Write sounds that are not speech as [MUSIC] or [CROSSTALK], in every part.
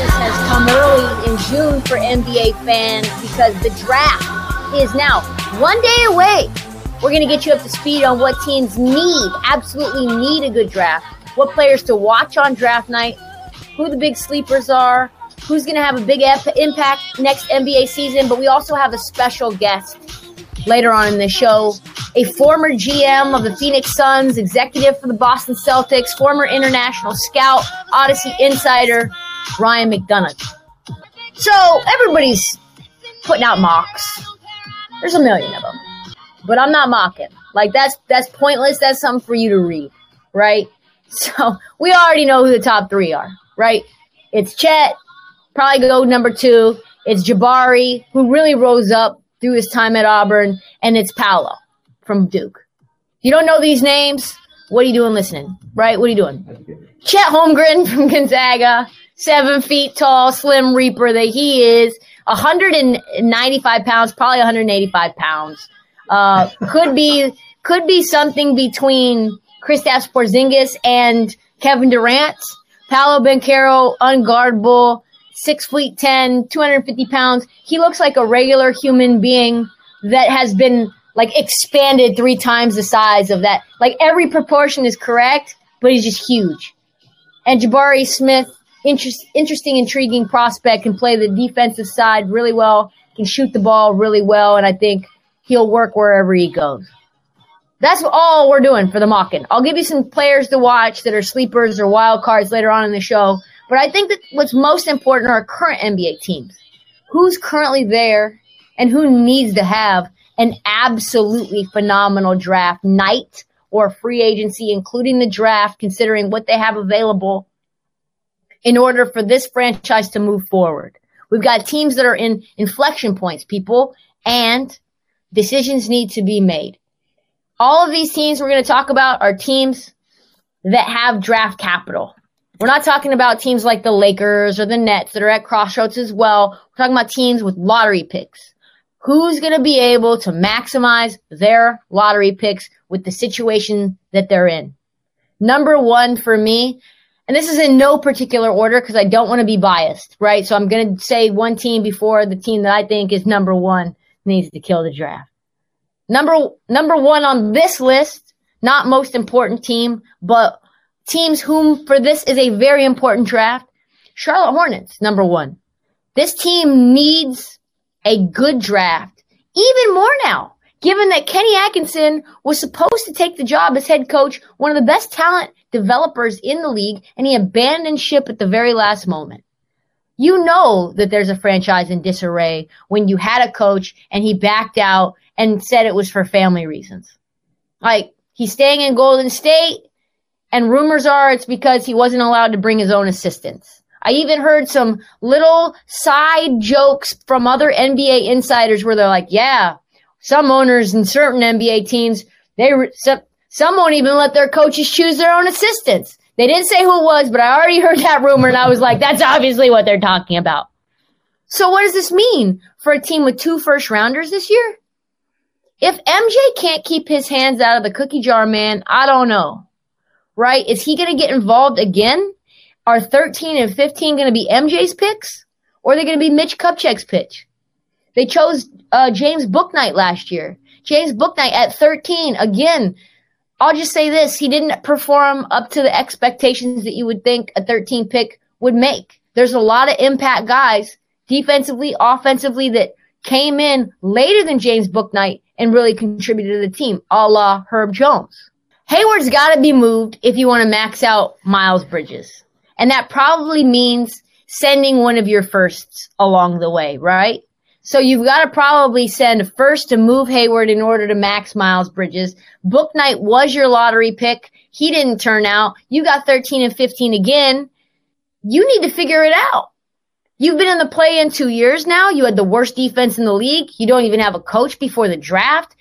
Has come early in June for NBA fans because the draft is now one day away. We're going to get you up to speed on what teams need, absolutely need a good draft, what players to watch on draft night, who the big sleepers are, who's going to have a big impact next NBA season. But we also have a special guest later on in the show a former GM of the Phoenix Suns, executive for the Boston Celtics, former international scout, Audacy insider, Ryan McDonough. So everybody's putting out mocks. There's a million of them, but I'm not mocking. Like that's that's pointless. That's something for you to read, right? [LAUGHS] So we already know who the top three are, right? It's Chet, probably go number two. It's Jabari, who really rose up through his time at Auburn, and it's Paolo from Duke. You don't know these names? What are you doing listening? Right? What are you doing? Chet Holmgren [LAUGHS] from Gonzaga, seven feet tall, slim reaper that he is, 195 pounds, probably 185 pounds. Uh, could be could be something between Kristaps Porzingis and Kevin Durant. Paolo Banchero, unguardable, six feet 10, 250 pounds. He looks like a regular human being that has been like expanded three times the size of that. Like every proportion is correct, but he's just huge. And Jabari Smith, interest, interesting, intriguing prospect, can play the defensive side really well, can shoot the ball really well, and I think he'll work wherever he goes. That's all we're doing for the mocking. I'll give you some players to watch that are sleepers or wild cards later on in the show. But I think that what's most important are current NBA teams. Who's currently there and who needs to have an absolutely phenomenal draft night or free agency, including the draft, considering what they have available in order for this franchise to move forward. We've got teams that are in inflection points, people, and decisions need to be made. All of these teams we're going to talk about are teams that have draft capital. We're not talking about teams like the Lakers or the Nets that are at crossroads as well. We're talking about teams with lottery picks. Who's going to be able to maximize their lottery picks with the situation that they're in? Number one for me, and this is in no particular order because I don't want to be biased, right? So I'm going to say one team before the team that I think is number one needs to kill the draft. Number, number one on this list, not most important team, but teams whom for this is a very important draft. Charlotte Hornets, number one. This team needs a good draft, even more now, given that Kenny Atkinson was supposed to take the job as head coach, one of the best talent developers in the league, and he abandoned ship at the very last moment. You know that there's a franchise in disarray when you had a coach and he backed out and said it was for family reasons. Like, he's staying in Golden State, and rumors are it's because he wasn't allowed to bring his own assistants. I even heard some little side jokes from other NBA insiders where they're like, yeah, some owners in certain NBA teams, they, some, some won't even let their coaches choose their own assistants. They didn't say who it was, but I already [LAUGHS] heard that rumor and I was like, that's obviously what they're talking about. So what does this mean for a team with two first rounders this year? If MJ can't keep his hands out of the cookie jar, man, I don't know. Right? Is he going to get involved again? Are 13 and 15 going to be MJ's picks? Or are they going to be Mitch Kupchak's pitch? They chose uh, James Bouknight last year. James Bouknight at 13, again, I'll just say this. He didn't perform up to the expectations that you would think a 13 pick would make. There's a lot of impact guys defensively, offensively that came in later than James Bouknight and really contributed to the team, a la Herb Jones. Hayward's got to be moved if you want to max out Miles Bridges. And that probably means sending one of your firsts along the way, right? So you've got to probably send first to move Hayward in order to max Miles Bridges. Bouknight was your lottery pick. He didn't turn out. You got 13 and 15 again. You need to figure it out. You've been in the play in two years now. You had the worst defense in the league. You don't even have a coach before the draft.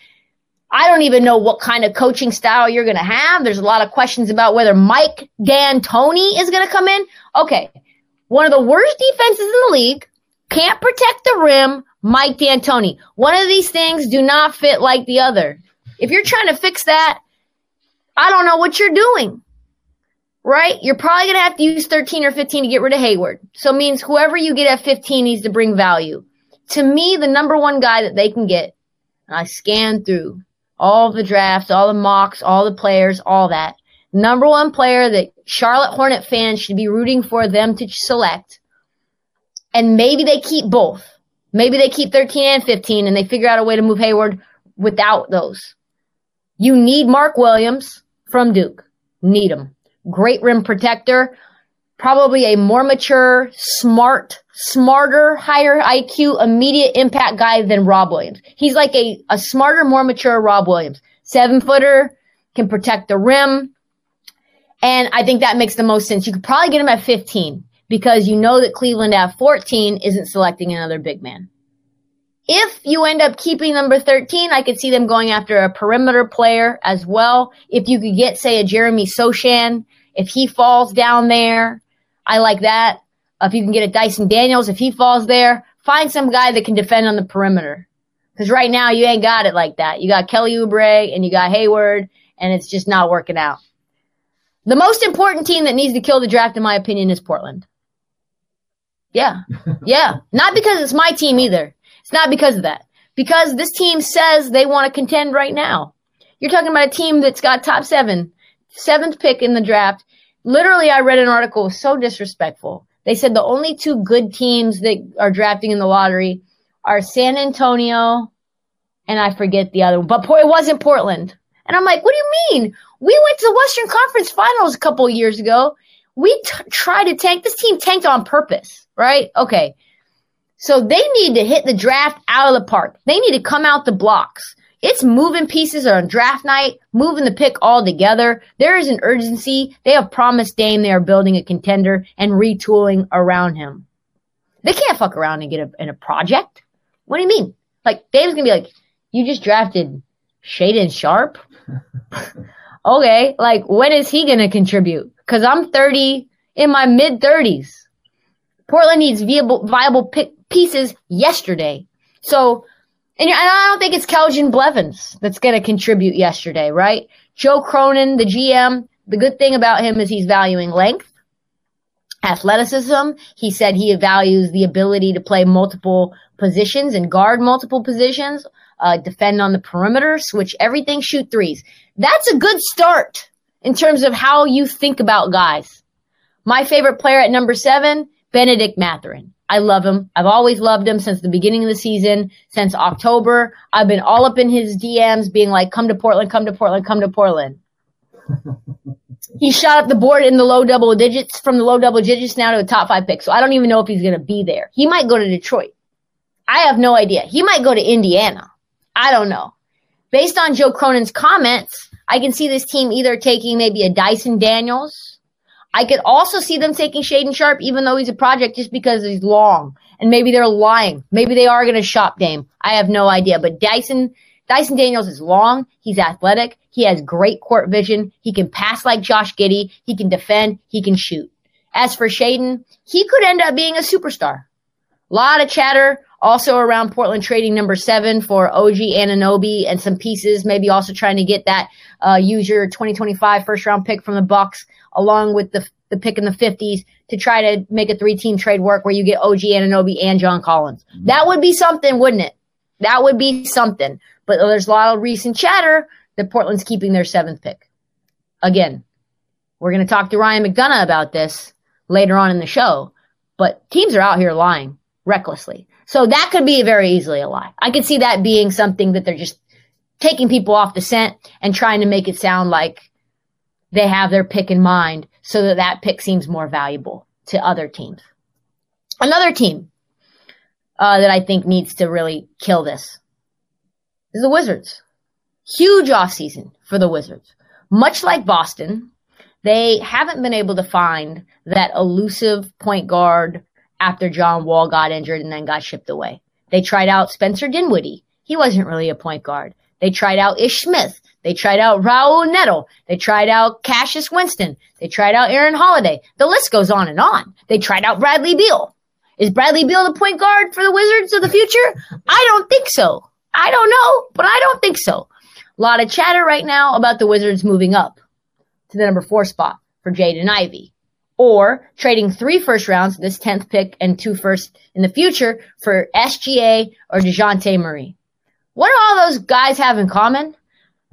I don't even know what kind of coaching style you're going to have. There's a lot of questions about whether Mike D'Antoni is going to come in. Okay. One of the worst defenses in the league can't protect the rim, Mike D'Antoni. One of these things do not fit like the other. If you're trying to fix that, I don't know what you're doing. Right? You're probably going to have to use 13 or 15 to get rid of Hayward. So it means whoever you get at 15 needs to bring value. To me, the number one guy that they can get, I scanned through all the drafts, all the mocks, all the players, all that. Number one player that Charlotte Hornet fans should be rooting for them to select. And maybe they keep both Maybe they keep 13 and 15 and they figure out a way to move Hayward without those. You need Mark Williams from Duke. Need him. Great rim protector. Probably a more mature, smart, smarter, higher IQ, immediate impact guy than Rob Williams. He's like a, a smarter, more mature Rob Williams. Seven footer, can protect the rim. And I think that makes the most sense. You could probably get him at 15 because you know that Cleveland at 14 isn't selecting another big man. If you end up keeping number 13, I could see them going after a perimeter player as well. If you could get, say, a Jeremy Sochan, if he falls down there, I like that. If you can get a Dyson Daniels, if he falls there, find some guy that can defend on the perimeter. Because right now you ain't got it like that. You got Kelly Oubre and you got Hayward, and it's just not working out. The most important team that needs to kill the draft, in my opinion, is Portland. Yeah. Yeah. not because it's my team either. It's not because of that. Because this team says they want to contend right now. You're talking about a team that's got top seven, seventh pick in the draft. Literally, I read an article so disrespectful. They said the only two good teams that are drafting in the lottery are San Antonio and I forget the other one, but it wasn't Portland. And I'm like, what do you mean? We went to the Western Conference Finals a couple years ago. We t- tried to tank. This team tanked on purpose right? Okay. So they need to hit the draft out of the park. They need to come out the blocks. It's moving pieces on draft night, moving the pick all together. There is an urgency. They have promised Dame they are building a contender and retooling around him. They can't fuck around and get a, in a project. What do you mean? Like Dame's gonna be like, you just drafted Shaedon Sharpe? [LAUGHS] okay, like when is he gonna contribute? Cause I'm 30 in my mid 30s. Portland needs viable, viable pieces yesterday. So, and, I don't think it's Keljin Blevins that's going to contribute yesterday, right? Joe Cronin, the GM, the good thing about him is he's valuing length, athleticism. He said he values the ability to play multiple positions and guard multiple positions, uh, defend on the perimeter, switch everything, shoot threes. That's a good start in terms of how you think about guys. My favorite player at number seven Bennedict Mathurin. I love him. I've always loved him since the beginning of the season, since October. I've been all up in his DMs being like, come to Portland, come to Portland, come to Portland. [LAUGHS] he shot up the board in the low double digits from the low double digits now to a top five pick. So I don't even know if he's going to be there. He might go to Detroit. I have no idea. He might go to Indiana. I don't know. Based on Joe Cronin's comments, I can see this team either taking maybe a Dyson Daniels I could also see them taking Shaedon Sharpe, even though he's a project, just because he's long. And maybe they're lying. Maybe they are going to shop Dame. I have no idea. But Dyson, Dyson Daniels is long. He's athletic. He has great court vision. He can pass like Josh Giddey. He can defend. He can shoot. As for Shaedon, he could end up being a superstar. A lot of chatter also around Portland trading number seven for OG Anunoby and some pieces, maybe also trying to get that uh, use your 2025 first round pick from the Bucks along with the the pick in the 50s to try to make a three team trade work where you get OG Anunoby and John Collins. Mm-hmm. That would be something, wouldn't it? That would be something. But there's a lot of recent chatter that Portland's keeping their seventh pick. Again, we're going to talk to Ryan McDonough about this later on in the show, but teams are out here lying recklessly. So that could be very easily a lie. I could see that being something that they're just taking people off the scent and trying to make it sound like they have their pick in mind so that that pick seems more valuable to other teams. Another team uh, that I think needs to really kill this is the Wizards. Huge offseason for the Wizards. Much like Boston, they haven't been able to find that elusive point guard after John Wall got injured and then got shipped away. They tried out Spencer Dinwiddie. He wasn't really a point guard. They tried out Ish Smith. They tried out Raul Neto. They tried out Cassius Winston. They tried out Aaron Holiday. The list goes on and on. They tried out Bradley Beal. Is Bradley Beal the point guard for the Wizards of the future? I don't think so. I don't know, but I don't think so. A lot of chatter right now about the Wizards moving up to the number four spot for Jaden Ivey or trading three first rounds, this 10th pick and two first in the future for SGA or DeJounte Murray. What do all those guys have in common?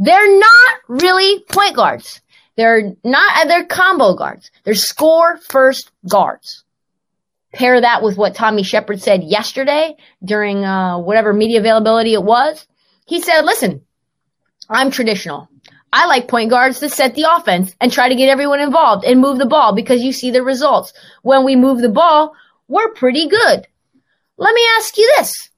They're not really point guards. They're not, they're combo guards. They're score first guards. Pair that with what Tommy Sheppard said yesterday during uh, whatever media availability it was. He said, listen, I'm traditional. I like point guards to set the offense and try to get everyone involved and move the ball because you see the results. When we move the ball, we're pretty good. Let me ask you this.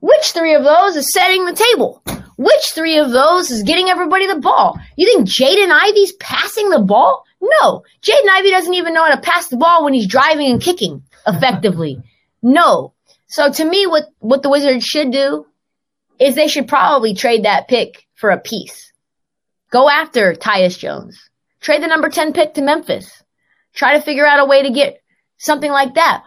Which three of those is setting the table? Which three of those is getting everybody the ball? You think Jaden Ivey's passing the ball? No. Jaden Ivey doesn't even know how to pass the ball when he's driving and kicking effectively. [LAUGHS] No. So to me, what, what the Wizards should do is they should probably trade that pick for a piece Go after Tyus Jones. Trade the number 10 pick to Memphis. Try to figure out a way to get something like that.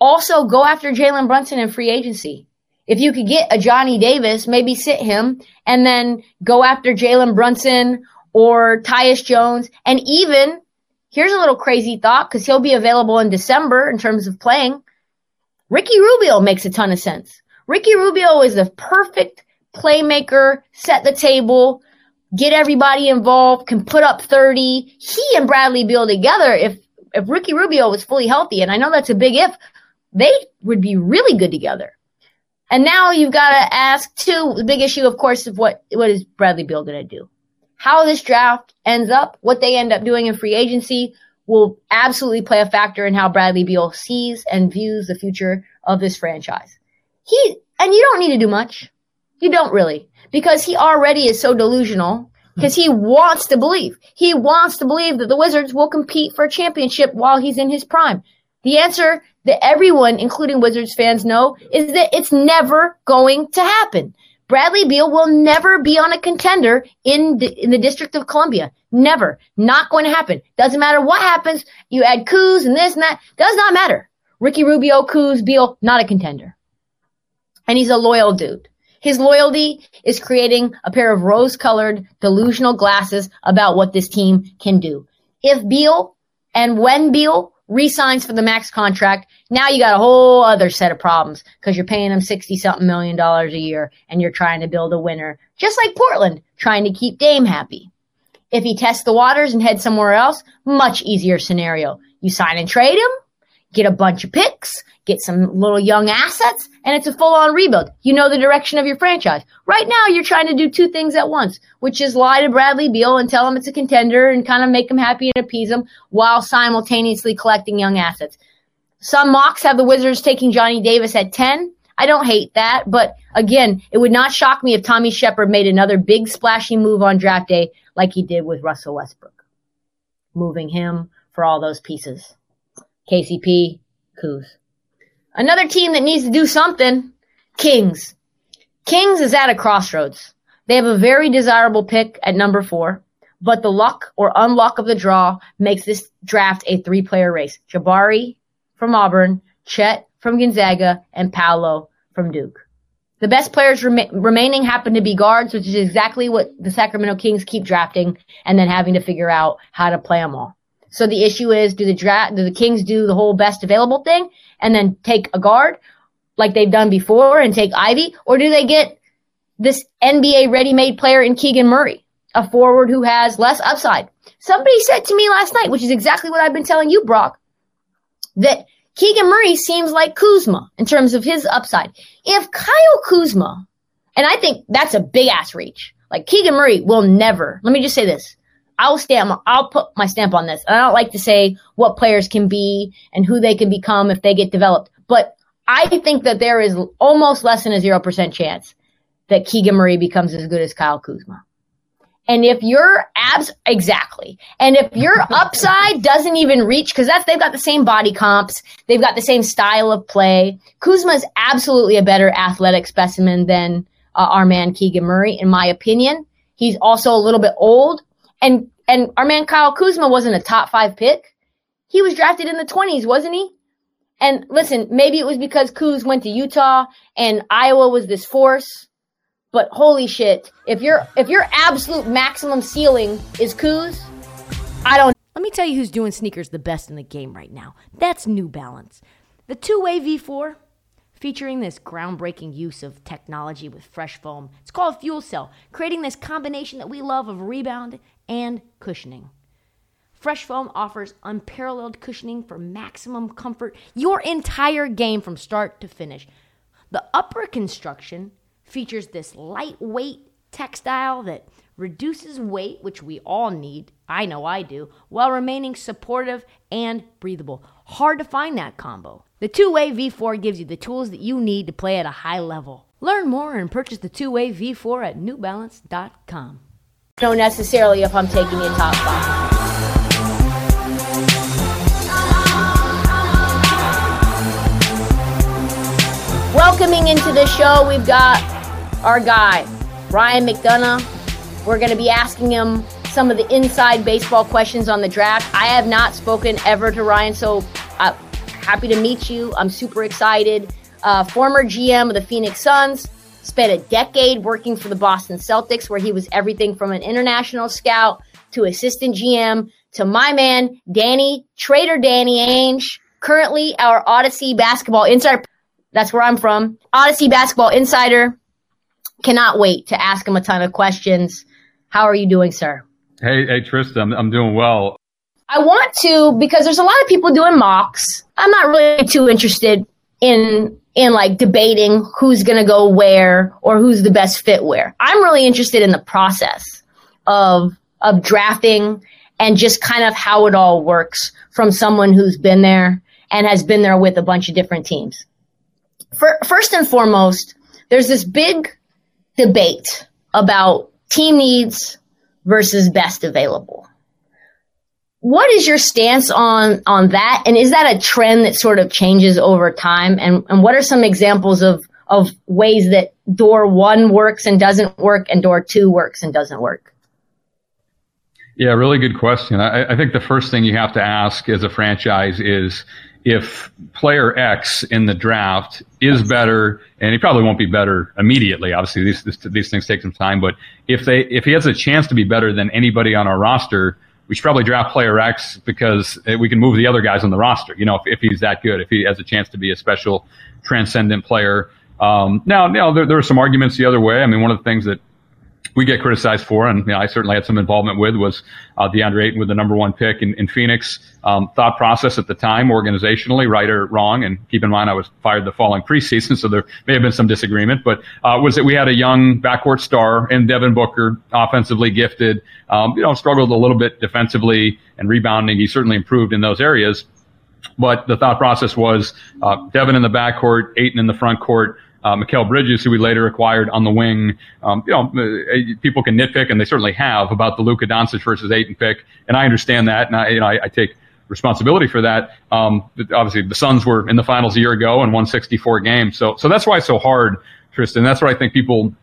Also, go after Jalen Brunson in free agency. If you could get a Johnny Davis, maybe sit him and then go after Jalen Brunson or Tyus Jones. And even, here's a little crazy thought because he'll be available in December in terms of playing. Ricky Rubio makes a ton of sense. Ricky Rubio is the perfect playmaker, set the table, get everybody involved, can put up 30. He and Bradley Beal together, if, if Ricky Rubio was fully healthy, and I know that's a big if, they would be really good together. And now you've got to ask too, the big issue, of course, of what, what is Bradley Beal going to do? How this draft ends up, what they end up doing in free agency will absolutely play a factor in how Bradley Beal sees and views the future of this franchise. He, and you don't need to do much. You don't really because he already is so delusional hmm. because he wants to believe. He wants to believe that the Wizards will compete for a championship while he's in his prime. The answer that everyone, including Wizards fans, know is that it's never going to happen. Bradley Beal will never be on a contender in the, in the District of Columbia. Never. Not going to happen. Doesn't matter what happens. You add Kuz and this and that. Does not matter. Ricky Rubio, Kuz, Beal, not a contender. And he's a loyal dude. His loyalty is creating a pair of rose colored delusional glasses about what this team can do. If Beal and when Beal resigns for the max contract, now you got a whole other set of problems because you're paying him 60 something million dollars a year and you're trying to build a winner, just like Portland, trying to keep Dame happy. If he tests the waters and heads somewhere else, much easier scenario. You sign and trade him, get a bunch of picks, get some little young assets, and it's a full on rebuild. You know the direction of your franchise. Right now, you're trying to do two things at once, which is lie to Bradley Beal and tell him it's a contender and kind of make him happy and appease him while simultaneously collecting young assets. Some mocks have the Wizards taking Johnny Davis at 10. I don't hate that, but again, it would not shock me if Tommy Sheppard made another big splashy move on draft day like he did with Russell Westbrook, moving him for all those pieces. KCP, Kuz. Another team that needs to do something, Kings. Kings is at a crossroads. They have a very desirable pick at number four, but the luck or unluck of the draw makes this draft a three player race. Jabari from Auburn, Chet from Gonzaga, and Paolo from Duke. The best players rem- remaining happen to be guards, which is exactly what the Sacramento Kings keep drafting and then having to figure out how to play them all. So the issue is, do the draft, do the Kings do the whole best available thing and then take a guard like they've done before and take Ivey, or do they get this NBA ready-made player in Keegan Murray, a forward who has less upside? Somebody said to me last night, which is exactly what I've been telling you, Brock, that Keegan Murray seems like Kuzma in terms of his upside. If Kyle Kuzma, and I think that's a big ass reach, like Keegan Murray will never, let me just say this. I'll stamp, I'll put my stamp on this. I don't like to say what players can be and who they can become if they get developed, but I think that there is almost less than a 0% chance that Keegan Murray becomes as good as Kyle Kuzma. And if your abs, exactly. And if your [LAUGHS] upside doesn't even reach, because that's, they've got the same body comps, they've got the same style of play. Kuzma is absolutely a better athletic specimen than uh, our man Keegan Murray, in my opinion. He's also a little bit old. And, and our man Kyle Kuzma wasn't a top five pick. He was drafted in the 20s, wasn't he? And listen, maybe it was because Kuz went to Utah and Iowa was this force but holy shit, if your if your absolute maximum ceiling is Kuz, I don't. Let me tell you who's doing sneakers the best in the game right now. That's New Balance. The two-way V4 featuring this groundbreaking use of technology with fresh foam. It's called Fuel Cell, creating this combination that we love of rebound and cushioning. Fresh Foam offers unparalleled cushioning for maximum comfort your entire game from start to finish. The upper construction features this lightweight textile that reduces weight, which we all need. I know I do, while remaining supportive and breathable. Hard to find that combo. The two way V4 gives you the tools that you need to play at a high level. Learn more and purchase the two way V4 at newbalance.com. Know necessarily if I'm taking a top five. Welcoming into the show, we've got our guy, Ryan McDonough. We're going to be asking him some of the inside baseball questions on the draft. I have not spoken ever to Ryan, so I'm happy to meet you. I'm super excited. Uh, former GM of the Phoenix Suns, spent a decade working for the Boston Celtics, where he was everything from an international scout to assistant GM to my man, Danny, Trader Danny Ainge, currently our Audacy basketball insider. That's where I'm from. Audacy basketball insider, Cannot wait to ask him a ton of questions. How are you doing, sir? Hey, hey, Tristan, I'm, I'm doing well. I want to because there's a lot of people doing mocks. I'm not really too interested in in like debating who's going to go where or who's the best fit where. I'm really interested in the process of of drafting and just kind of how it all works from someone who's been there and has been there with a bunch of different teams. For, first and foremost, there's this big debate about team needs versus best available. What is your stance on on that? And is that a trend that sort of changes over time? And and what are some examples of of ways that door one works and doesn't work and door two works and doesn't work? Yeah, really good question. I, I think the first thing you have to ask as a franchise is if player X in the draft is better, and he probably won't be better immediately. Obviously, these, these, these things take some time. But if they if he has a chance to be better than anybody on our roster, we should probably draft player X because we can move the other guys on the roster. You know, if, if he's that good, if he has a chance to be a special, transcendent player. Um, now, now there, there are some arguments the other way. I mean, one of the things that we get criticized for, and you know, I certainly had some involvement with, was uh, DeAndre Ayton with the number one pick in, in Phoenix. Um, thought process at the time, organizationally, right or wrong, and keep in mind I was fired the following preseason, so there may have been some disagreement, but uh, was that we had a young backcourt star in Devin Booker, offensively gifted, um, you know, struggled a little bit defensively and rebounding. He certainly improved in those areas. But the thought process was uh, Devin in the backcourt, Ayton in the front court, uh, Mikal Bridges, who we later acquired on the wing. Um, you know, uh, people can nitpick, and they certainly have about the Luka Doncic versus Ayton pick, and I understand that, and I, you know, I, I take responsibility for that. Um, obviously, the Suns were in the finals a year ago and won 64 games, so so that's why it's so hard, Tristan. That's what I think people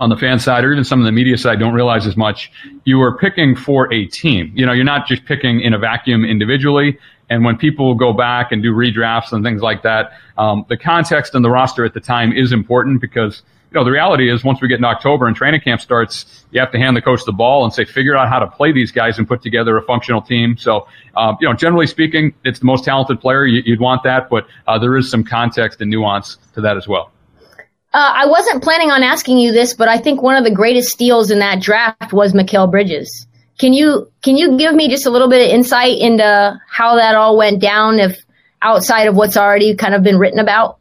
on the fan side or even some of the media side don't realize as much. You are picking for a team. You know, you're not just picking in a vacuum individually. And when people go back and do redrafts and things like that, um, the context and the roster at the time is important because you know the reality is once we get in October and training camp starts, you have to hand the coach the ball and say figure out how to play these guys and put together a functional team. So um, you know, generally speaking, it's the most talented player. You, would want that, but uh, there is some context and nuance to that as well. Uh, I wasn't planning on asking you this, but I think one of the greatest steals in that draft was Mikal Bridges. Can you can you give me just a little bit of insight into how that all went down? If outside of what's already kind of been written about?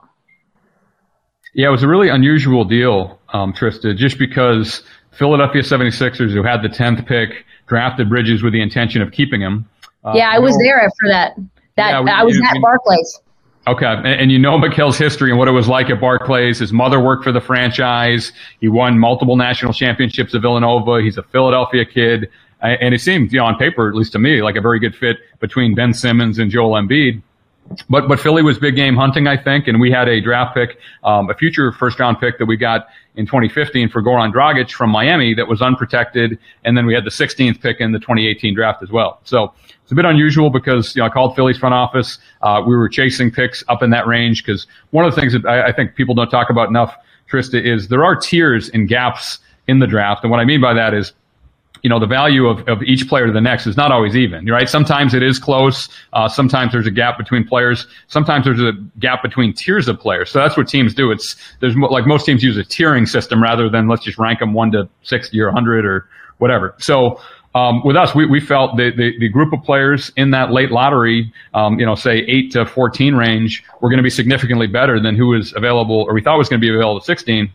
Yeah, it was a really unusual deal, um, Trysta, just because Philadelphia 76ers, who had the 10th pick, drafted Bridges with the intention of keeping him. Uh, yeah, I was know, there for that. That yeah, we, I was at Barclays. Okay, and, and, you know Mikal's history and what it was like at Barclays. His mother worked for the franchise. He won multiple national championships at Villanova. He's a Philadelphia kid, and it seemed, you know, on paper, at least to me, like a very good fit between Ben Simmons and Joel Embiid. But but Philly was big game hunting, I think, and we had a draft pick, um, a future first round pick that we got in 2015 for Goran Dragic from Miami that was unprotected, and then we had the 16th pick in the 2018 draft as well. So it's a bit unusual because you know I called Philly's front office. Uh, we were chasing picks up in that range because one of the things that I, I think people don't talk about enough, Trysta, is there are tiers and gaps in the draft, and what I mean by that is you know the value of, of each player to the next is not always even right? Sometimes it is close. Uh, sometimes there's a gap between players. Sometimes there's a gap between tiers of players. So that's what teams do. It's there's like most teams use a tiering system rather than let's just rank them 1 to 60 or 100 or whatever. So um, with us, we, we felt the, the, the, group of players in that late lottery, um, you know, say 8 to 14 range, were going to be significantly better than who was available, or we thought was going to be available at 16.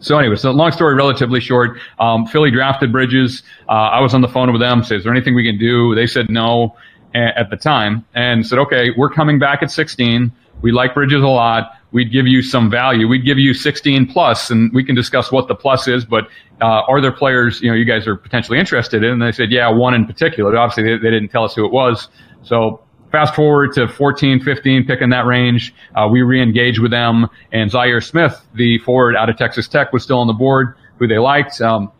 So anyway, so long story relatively short. Um, Philly drafted Bridges. Uh, I was on the phone with them. Said, "Is there anything we can do?" They said no at the time, and said, "Okay, we're coming back at 16. We like Bridges a lot. We'd give you some value. We'd give you 16 plus, and we can discuss what the plus is. But uh, are there players you know you guys are potentially interested in?" And they said, "Yeah, one in particular. Obviously, they, they didn't tell us who it was. So fast forward to 14, 15, pick in that range. Uh, we re-engaged with them, and Zhaire Smith, the forward out of Texas Tech, was still on the board, who they liked. Um,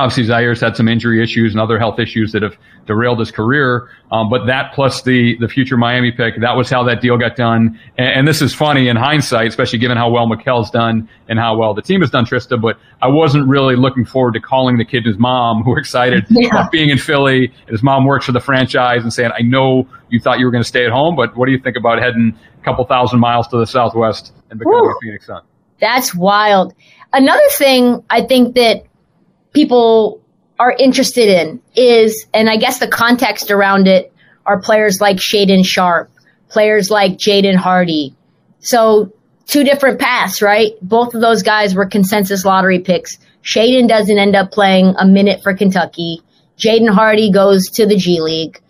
obviously Zhaire's had some injury issues and other health issues that have derailed his career. Um, but that plus the the future Miami pick, that was how that deal got done. And, and, this is funny in hindsight, especially given how well Mikal's done and how well the team has done, Trysta. But I wasn't really looking forward to calling the kid and his mom, who were excited [LAUGHS] yeah. about being in Philly. His mom works for the franchise and saying, "I know you thought you were going to stay at home, but what do you think about heading a couple thousand miles to the southwest and becoming Woo. a Phoenix Sun?" That's wild. Another thing I think that people are interested in is, and I guess the context around it are players like Shaedon Sharpe, players like Jaden Hardy. So two different paths, right? Both of those guys were consensus lottery picks. Shaedon doesn't end up playing a minute for Kentucky. Jaden Hardy goes to the G League.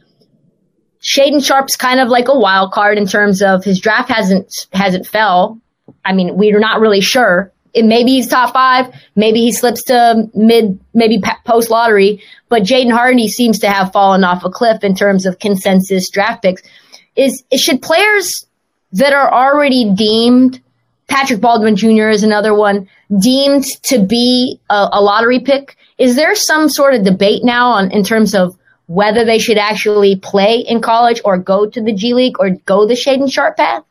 Shaedon Sharpe's kind of like a wild card in terms of his draft hasn't hasn't fell. I mean, we're not really sure it, maybe he's top five, maybe he slips to mid, maybe post lottery, but Jaden Hardy seems to have fallen off a cliff in terms of consensus draft picks. Is, should players that are already deemed Patrick Baldwin Jr. is another one deemed to be a, a lottery pick. Is there some sort of debate now on in terms of whether they should actually play in college or go to the G League or go the Shaedon Sharpe path?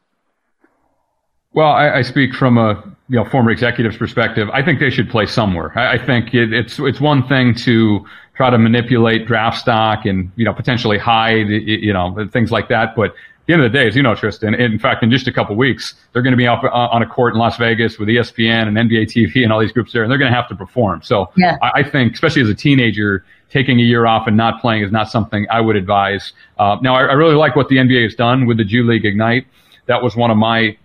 Well, I, I, speak from a you know former executive's perspective. I think they should play somewhere. I, I think it, it's it's one thing to try to manipulate draft stock and you know potentially hide you know things like that, but at the end of the day, as you know, Tristan, in fact, in just a couple weeks, they're going to be up uh, on a court in Las Vegas with ESPN and NBA TV and all these groups there, and they're going to have to perform. So yeah. I, I think, especially as a teenager, taking a year off and not playing is not something I would advise. Uh, now, I, I, really like what the NBA has done with the G League Ignite. That was one of my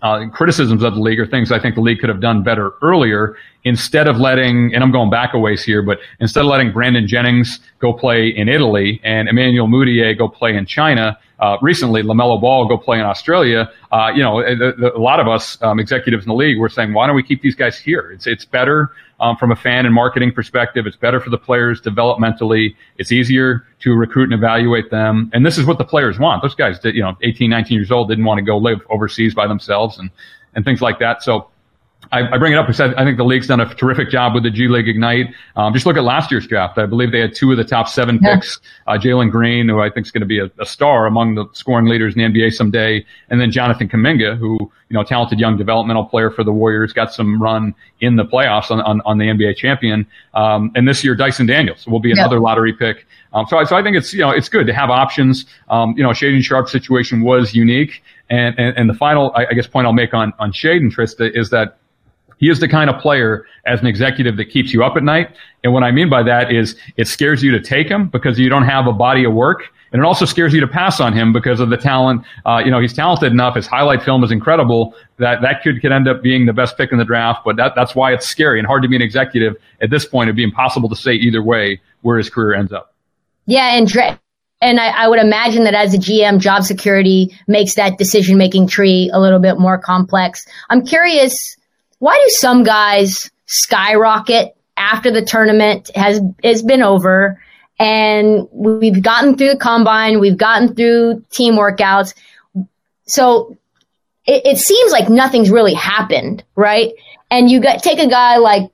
uh, criticisms of the league or things I think the league could have done better earlier instead of letting, and I'm going back a ways here, but instead of letting Brandon Jennings go play in Italy and Emmanuel Mudiay go play in China, uh, recently LaMelo Ball go play in Australia, uh, you know, the, a lot of us um, executives in the league were saying, why don't we keep these guys here? It's, it's better um, from a fan and marketing perspective. It's better for the players developmentally. It's easier to recruit and evaluate them. And this is what the players want. Those guys, did, you know, 18, 19 years old, didn't want to go live overseas by themselves and, and things like that. So I, I, bring it up because I think the league's done a terrific job with the G League Ignite. Um, just look at last year's draft. I believe they had two of the top seven yeah. picks. Uh, Jalen Green, who I think is going to be a, a, star among the scoring leaders in the NBA someday, and then Jonathan Kuminga, who you know, talented young developmental player for the Warriors, got some run in the playoffs on, on, on the NBA champion. Um, and this year, Dyson Daniels will be another yeah. lottery pick. Um, so, I, so I think it's you know it's good to have options. Um, you know, Shaedon Sharpe situation was unique, and and, and the final I, I guess point I'll make on on Shaedon Trysta is that He is the kind of player as an executive that keeps you up at night. And what I mean by that is it scares you to take him because you don't have a body of work. And it also scares you to pass on him because of the talent. Uh, you know, he's talented enough. His highlight film is incredible that that could, could end up being the best pick in the draft. But that, that's why it's scary and hard to be an executive at this point. It'd be impossible to say either way where his career ends up. Yeah. And Dre, and I, I, would imagine that as a GM, job security makes that decision making tree a little bit more complex. I'm curious why do some guys skyrocket after the tournament has has been over and we've gotten through the combine, we've gotten through team workouts. So it, it seems like nothing's really happened, right? And you got take a guy like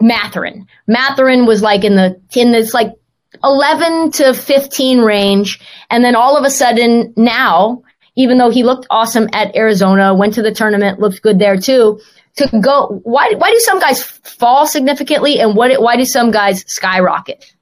Mathurin. Mathurin was like in the in this like 11 to 15 range. And then all of a sudden now, even though he looked awesome at Arizona, went to the tournament, looked good there too to go why why do some guys fall significantly and what why do some guys skyrocket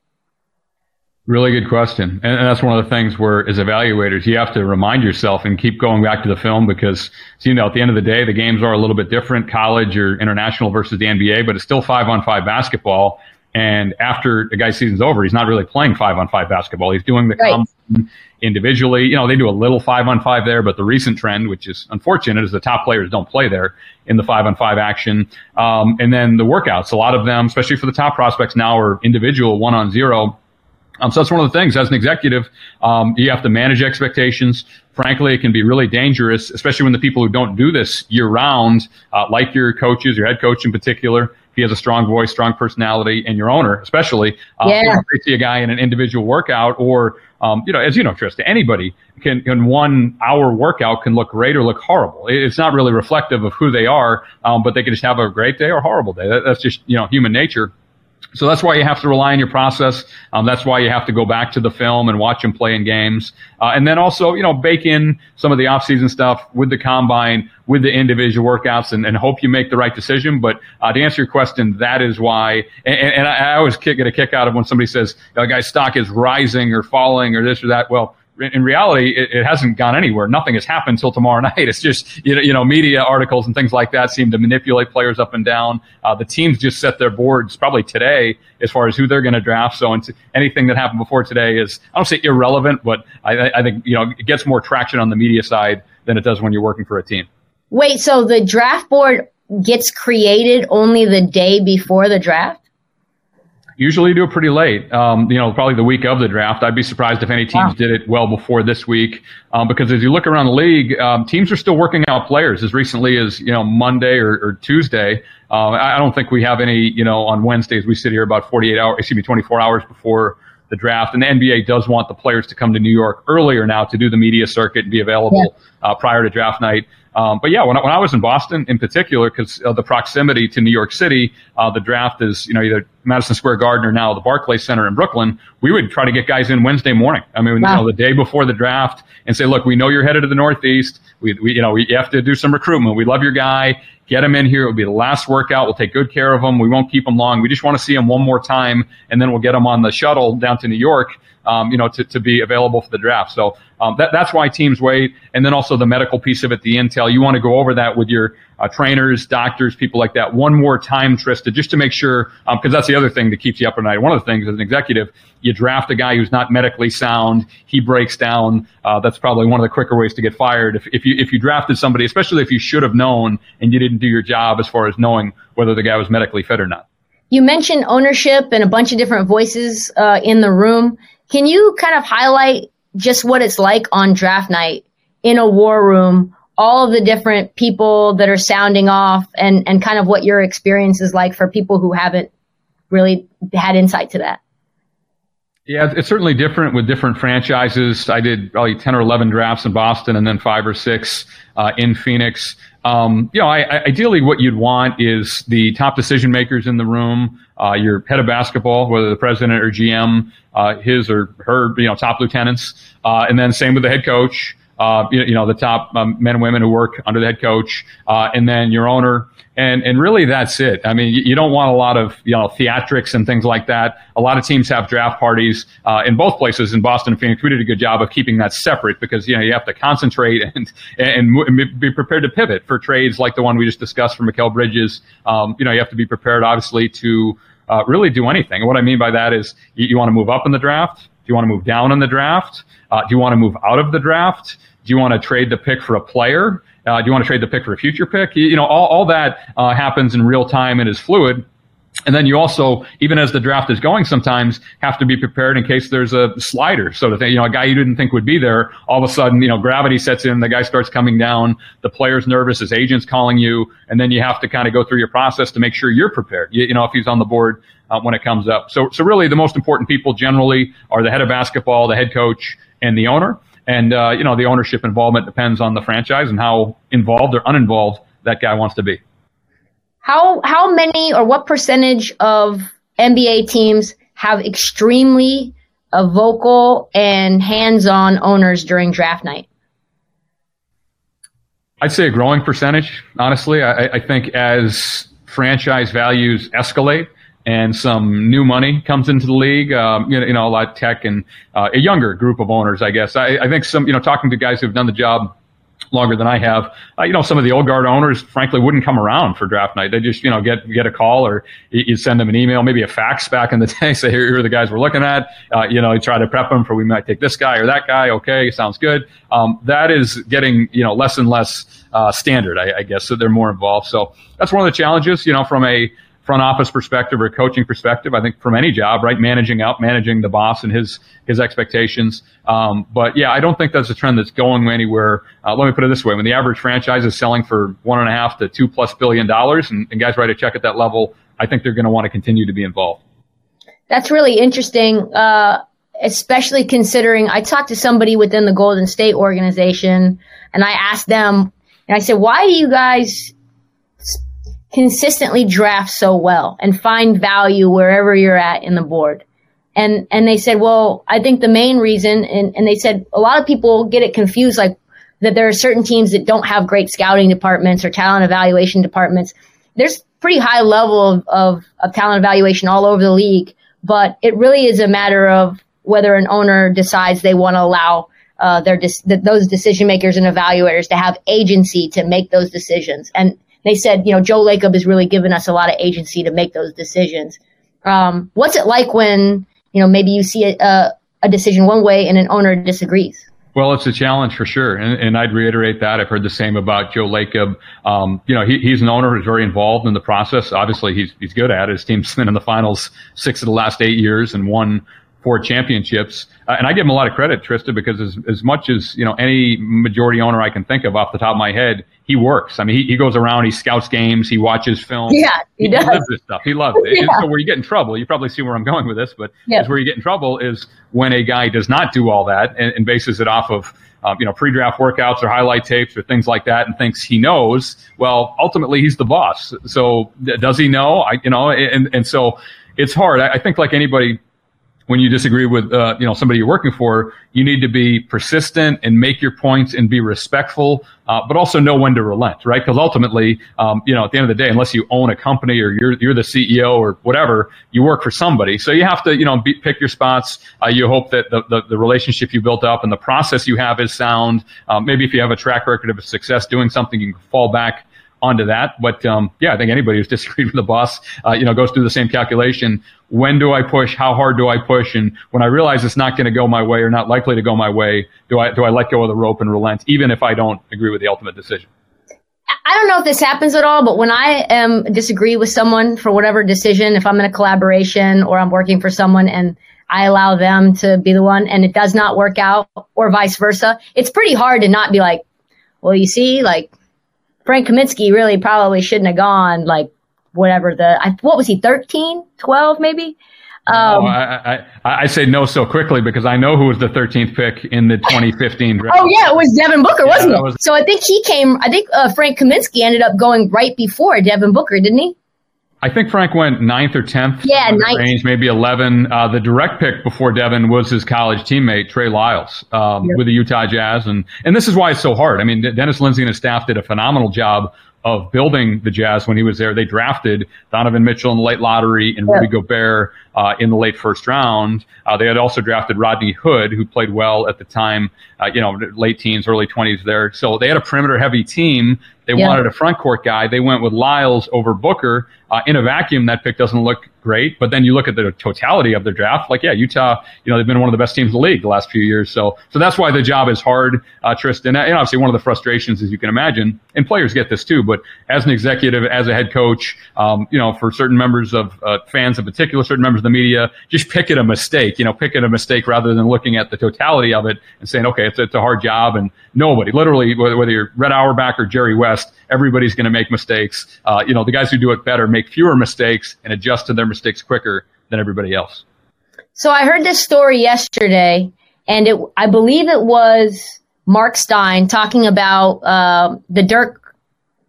Really good question. And, that's one of the things where, as evaluators, you have to remind yourself and keep going back to the film because, you know, at the end of the day, the games are a little bit different, college or international versus the NBA, but it's still five on five basketball. And after the guy's season's over, he's not really playing five on five basketball. He's doing the right individually. You know, they do a little five on five there, but the recent trend, which is unfortunate, is the top players don't play there in the five on five action. Um, and then the workouts, a lot of them, especially for the top prospects now, are individual one on zero. Um, so that's one of the things as an executive, um, you have to manage expectations. Frankly, it can be really dangerous, especially when the people who don't do this year round, uh, like your coaches, your head coach in particular, he has a strong voice, strong personality, and your owner, especially, um, yeah. you know, see a guy in an individual workout or um, you know, as you know, Trysta, anybody can, in one hour workout can look great or look horrible. It's not really reflective of who they are, um, but they can just have a great day or horrible day. That, that's just, you know, human nature. So that's why you have to rely on your process. Um, that's why you have to go back to the film and watch them play in games. Uh, and then also, you know, bake in some of the off-season stuff with the combine, with the individual workouts, and, and hope you make the right decision. But uh, to answer your question, that is why. And, and I, I always get a kick out of when somebody says, "A guy's stock is rising or falling or this or that." Well, in reality, it, it, hasn't gone anywhere. Nothing has happened till tomorrow [LAUGHS] night. It's just you know, you know, media articles and things like that seem to manipulate players up and down. Uh, the teams just set their boards probably today as far as who they're going to draft. So anything that happened before today is I don't say irrelevant, but I, I think you know it gets more traction on the media side than it does when you're working for a team. Wait, so the draft board gets created only the day before the draft? Usually do it pretty late. Um, you know, probably the week of the draft. I'd be surprised if any teams wow. did it well before this week, um, because as you look around the league, um, teams are still working out players as recently as you know Monday or, or Tuesday. Uh, I don't think we have any. You know, on Wednesdays we sit here about 48 hours, excuse me, 24 hours before the draft. And the NBA does want the players to come to New York earlier now to do the media circuit and be available yeah. uh, prior to draft night. Um, but yeah, when I, when I was in Boston in particular, because of the proximity to New York City, uh, the draft is, you know, either Madison Square Garden or now the Barclays Center in Brooklyn. We would try to get guys in Wednesday morning. I mean, wow. you know, the day before the draft and say, look, we know you're headed to the Northeast. We, we you know, we have to do some recruitment. We love your guy. Get him in here. It'll be the last workout. We'll take good care of him. We won't keep him long. We just want to see him one more time, and then we'll get him on the shuttle down to New York um, you know, to, to be available for the draft. So um, that, that's why teams wait. And then also the medical piece of it, the intel. You want to go over that with your uh, trainers, doctors, people like that one more time, Trysta, just to make sure, because um, that's the other thing that keeps you up at night. One of the things as an executive, you draft a guy who's not medically sound, he breaks down. Uh, that's probably one of the quicker ways to get fired. If, if you if you drafted somebody, especially if you should have known and you didn't do your job as far as knowing whether the guy was medically fit or not. You mentioned ownership and a bunch of different voices uh, in the room. Can you kind of highlight just what it's like on draft night in a war room, all of the different people that are sounding off and, and kind of what your experience is like for people who haven't really had insight to that? Yeah, it's certainly different with different franchises. I did probably 10 or 11 drafts in Boston and then five or six uh, in Phoenix. Um, you know, I, I, ideally what you'd want is the top decision makers in the room, uh, your head of basketball, whether the president or GM, uh, his or her, you know, top lieutenants, uh, and then same with the head coach. Uh, you, you, know, the top um, men and women who work under the head coach, uh, and then your owner. And, and really that's it. I mean, you, you, don't want a lot of, you know, theatrics and things like that. A lot of teams have draft parties, uh, in both places in Boston and Phoenix. We did a good job of keeping that separate because, you know, you have to concentrate [LAUGHS] and, and, and be prepared to pivot for trades like the one we just discussed for Mikal Bridges. Um, you know, you have to be prepared, obviously, to, uh, really do anything. And what I mean by that is you, you want to move up in the draft. Do you want to move down in the draft? Uh, do you want to move out of the draft? Do you want to trade the pick for a player? Uh, do you want to trade the pick for a future pick? You, know, all, all that uh, happens in real time and is fluid. And then you also, even as the draft is going, sometimes have to be prepared in case there's a slider. So to that you know, a guy you didn't think would be there, all of a sudden, you know, gravity sets in, the guy starts coming down, the player's nervous, his agent's calling you, and then you have to kind of go through your process to make sure you're prepared. You, you know, if he's on the board uh, when it comes up. So, so really, the most important people generally are the head of basketball, the head coach, and the owner. And uh, you know, the ownership involvement depends on the franchise and how involved or uninvolved that guy wants to be. How how many or what percentage of NBA teams have extremely uh, vocal and hands-on owners during draft night? I'd say a growing percentage. Honestly, I, I think as franchise values escalate, and some new money comes into the league. Um, you, know, you know, a lot of tech and uh, a younger group of owners, I guess. I, I think some, you know, talking to guys who've done the job longer than I have. Uh, you know, some of the old guard owners, frankly, wouldn't come around for draft night. They just, you know, get get a call or you send them an email, maybe a fax back in the [LAUGHS] day, say here, here are the guys we're looking at. Uh, you know, you try to prep them for we might take this guy or that guy. Okay, sounds good. Um, that is getting you know less and less uh, standard, I, I guess. So they're more involved. So that's one of the challenges. You know, from a front office perspective or coaching perspective. I think from any job, right, managing out, managing the boss and his his expectations. Um, but yeah, I don't think that's a trend that's going anywhere. Uh, let me put it this way: when the average franchise is selling for one and a half to two plus billion dollars, and, and guys write a check at that level, I think they're going to want to continue to be involved. That's really interesting. Uh, especially considering I talked to somebody within the Golden State organization and I asked them, and I said, why do you guys consistently draft so well and find value wherever you're at in the board. And, and they said, well, I think the main reason, and, and they said a lot of people get it confused, like that there are certain teams that don't have great scouting departments or talent evaluation departments. There's pretty high level of, of, of talent evaluation all over the league, but it really is a matter of whether an owner decides they want to allow uh, their those decision makers and evaluators to have agency to make those decisions. And they said, you know, Joe Lacob has really given us a lot of agency to make those decisions. Um, what's it like when, you know, maybe you see a, a decision one way and an owner disagrees? Well, it's a challenge for sure, and, and, I'd reiterate that. I've heard the same about Joe Lacob. Um, you know, he, he's an owner who's very involved in the process. Obviously, he's he's good at it. His team's [LAUGHS] been in the finals six of the last eight years and won four championships. Uh, and I give him a lot of credit, Trysta, because as, as much as, you know, any majority owner I can think of off the top of my head, he works. I mean, he, he goes around, he scouts games, he watches film. Yeah, he, he does. this stuff. He loves it. [LAUGHS] yeah. so where you get in trouble, you probably see where I'm going with this, but yeah. is where you get in trouble is when a guy does not do all that and, and bases it off of, um, you know, pre-draft workouts or highlight tapes or things like that, and thinks he knows. Well, ultimately, he's the boss. So does he know? I, you know, and and so it's hard. I, I think like anybody when you disagree with uh, you know somebody you're working for, you need to be persistent and make your points and be respectful, uh, but also know when to relent, right? Because ultimately, um, you know, at the end of the day, unless you own a company or you're you're the CEO or whatever, you work for somebody. So you have to you know be, pick your spots. Uh, you hope that the, the, the relationship you built up and the process you have is sound. Um, maybe if you have a track record of success doing something, you can fall back onto that. But um, yeah, I think anybody who's [LAUGHS] disagreed with the boss, uh, you know, goes through the same calculation. When do I push? How hard do I push? And when I realize it's not going to go my way or not likely to go my way, do I do I let go of the rope and relent, even if I don't agree with the ultimate decision? I don't know if this happens at all, but when I am disagree with someone for whatever decision, if I'm in a collaboration or I'm working for someone and I allow them to be the one and it does not work out or vice versa, it's pretty hard to not be like, well, you see, like Frank Kaminsky really probably shouldn't have gone like whatever the what was he 13 12 maybe um, no, I, I, I, say no so quickly because I know who was the 13th pick in the 2015 draft. Oh yeah, it was Devin Booker, wasn't it? Was, so I think he came. I think uh, Frank Kaminsky ended up going right before Devin Booker, didn't he? I think Frank went ninth or tenth. Yeah, ninth. Range, maybe eleven. Uh, the direct pick before Devin was his college teammate Trey Lyles um, yep. with the Utah Jazz, and and this is why it's so hard. I mean, Dennis Lindsey and his staff did a phenomenal job of building the Jazz when he was there. They drafted Donovan Mitchell in the late lottery and Rudy Gobert uh, in the late first round. Uh, they had also drafted Rodney Hood, who played well at the time, uh, you know, late teens, early 20s there. So they had a perimeter heavy team. They wanted a front court guy. They went with Lyles over Booker. Uh, in a vacuum, that pick doesn't look great. But then you look at the totality of their draft, like, yeah, Utah, you know, they've been one of the best teams in the league the last few years. So, so that's why the job is hard, uh, Tristan. And obviously one of the frustrations, as you can imagine, and players get this too, but as an executive, as a head coach, um, you know, for certain members of uh, fans in particular, certain members of the media, just pick it a mistake, you know, pick it a mistake rather than looking at the totality of it and saying, okay, it's, it's a hard job. And nobody, literally, whether, whether you're Red Auerbach or Jerry West, everybody's going to make mistakes. Uh, you know, the guys who do it better make fewer mistakes and adjust to their mistakes quicker than everybody else. So I heard this story yesterday, and it I believe it was Mark Stein talking about uh, the Dirk.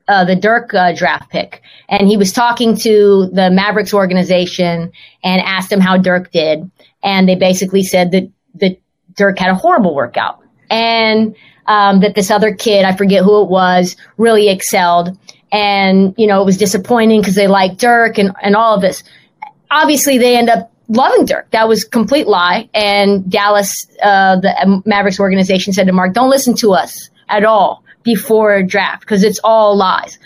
Uh, the Dirk uh, draft pick, and he was talking to the Mavericks organization and asked him how Dirk did, and they basically said that that Dirk had a horrible workout, and um, that this other kid, I forget who it was, really excelled. And, you know, it was disappointing because they liked Dirk and, and all of this obviously they end up loving Dirk. That was a complete lie. And Dallas, uh, the Mavericks organization said to Mark, don't listen to us at all before draft because it's all lies.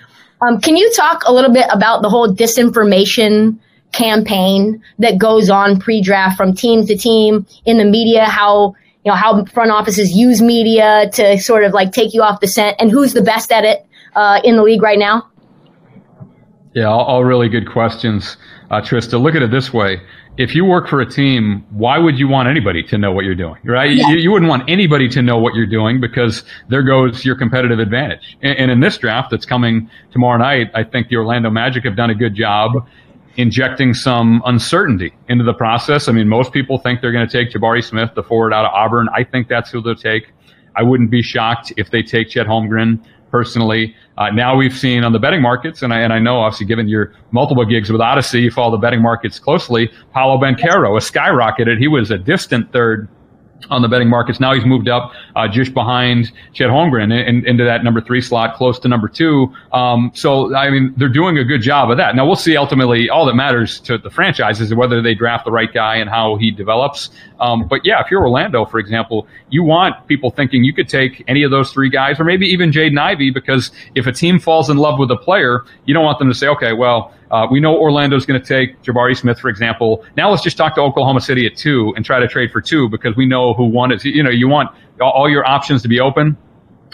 Um, can you talk a little bit about the whole disinformation campaign that goes on pre-draft from team to team in the media? How you know how front offices use media to sort of like take you off the scent, and who's the best at it uh, in the league right now? Yeah, all, all really good questions uh, Trysta, look at it this way. If you work for a team, why would you want anybody to know what you're doing, right? Yeah. You, you, wouldn't want anybody to know what you're doing because there goes your competitive advantage. And, and in this draft that's coming tomorrow night, I think the Orlando Magic have done a good job injecting some uncertainty into the process. I mean, most people think they're going to take Jabari Smith, the forward out of Auburn. I think that's who they'll take. I wouldn't be shocked if they take Chet Holmgren personally. Uh, now we've seen on the betting markets, and I, and I know obviously given your multiple gigs with Audacy, you follow the betting markets closely. Paolo Banchero has skyrocketed. He was a distant third on the betting markets. Now he's moved up uh, just behind Chet Holmgren in, in, into that number three slot, close to number two. Um, so I mean, they're doing a good job of that. Now we'll see. Ultimately, all that matters to the franchise is whether they draft the right guy and how he develops. Um, but yeah, if you're Orlando, for example, you want people thinking you could take any of those three guys, or maybe even Jaden Ivey, because if a team falls in love with a player, you don't want them to say, okay, well uh, we know Orlando's going to take Jabari Smith, for example. Now let's just talk to Oklahoma City at two and try to trade for two because we know who one is. You know, you want all your options to be open.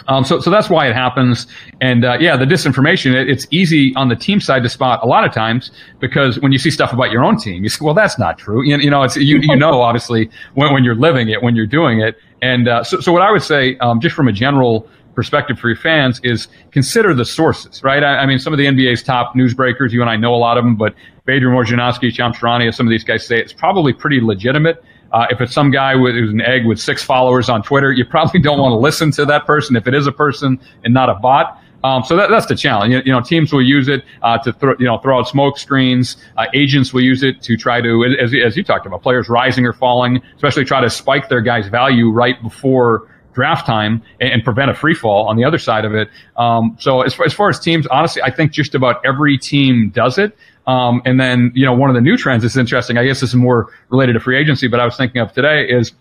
Um, so, so that's why it happens. And uh, yeah, the disinformation, it, it's easy on the team side to spot a lot of times because when you see stuff about your own team, you say, well, that's not true. You, you know, it's, you, you know, obviously when, when you're living it, when you're doing it. And uh, so, so what I would say, um, just from a general perspective for your fans is consider the sources, right? I, I, mean, some of the NBA's top newsbreakers, you and I know a lot of them, but Adrian Wojnarowski, Shams some of these guys say it's probably pretty legitimate. Uh, if it's some guy with, who's an egg with six followers on Twitter, you probably don't want to listen to that person if it is a person and not a bot. Um, so that, that's the challenge. You, you, know, teams will use it uh, to throw, you know throw out smoke screens. Uh, agents will use it to try to, as, as you talked about, players rising or falling, especially try to spike their guys' value right before draft time and, and prevent a free fall on the other side of it. Um, so as far, as far as teams, honestly, I think just about every team does it. Um, and then, you know, one of the new trends is interesting. I guess this is more related to free agency, but I was thinking of today is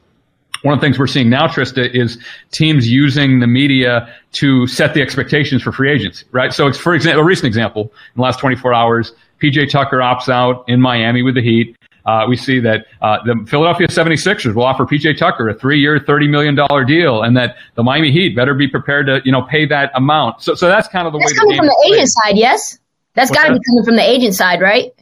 one of the things we're seeing now, Trysta, is teams using the media to set the expectations for free agents, right? So it's, for example, a recent example in the last 24 hours, PJ Tucker opts out in Miami with the Heat uh, we see that uh, the Philadelphia 76ers will offer PJ Tucker a three-year, $30 million deal, and that the Miami Heat better be prepared to, you know, pay that amount. So, so that's kind of the that's way. That's coming from the agent side, yes. That's got to be coming from the agent side, right?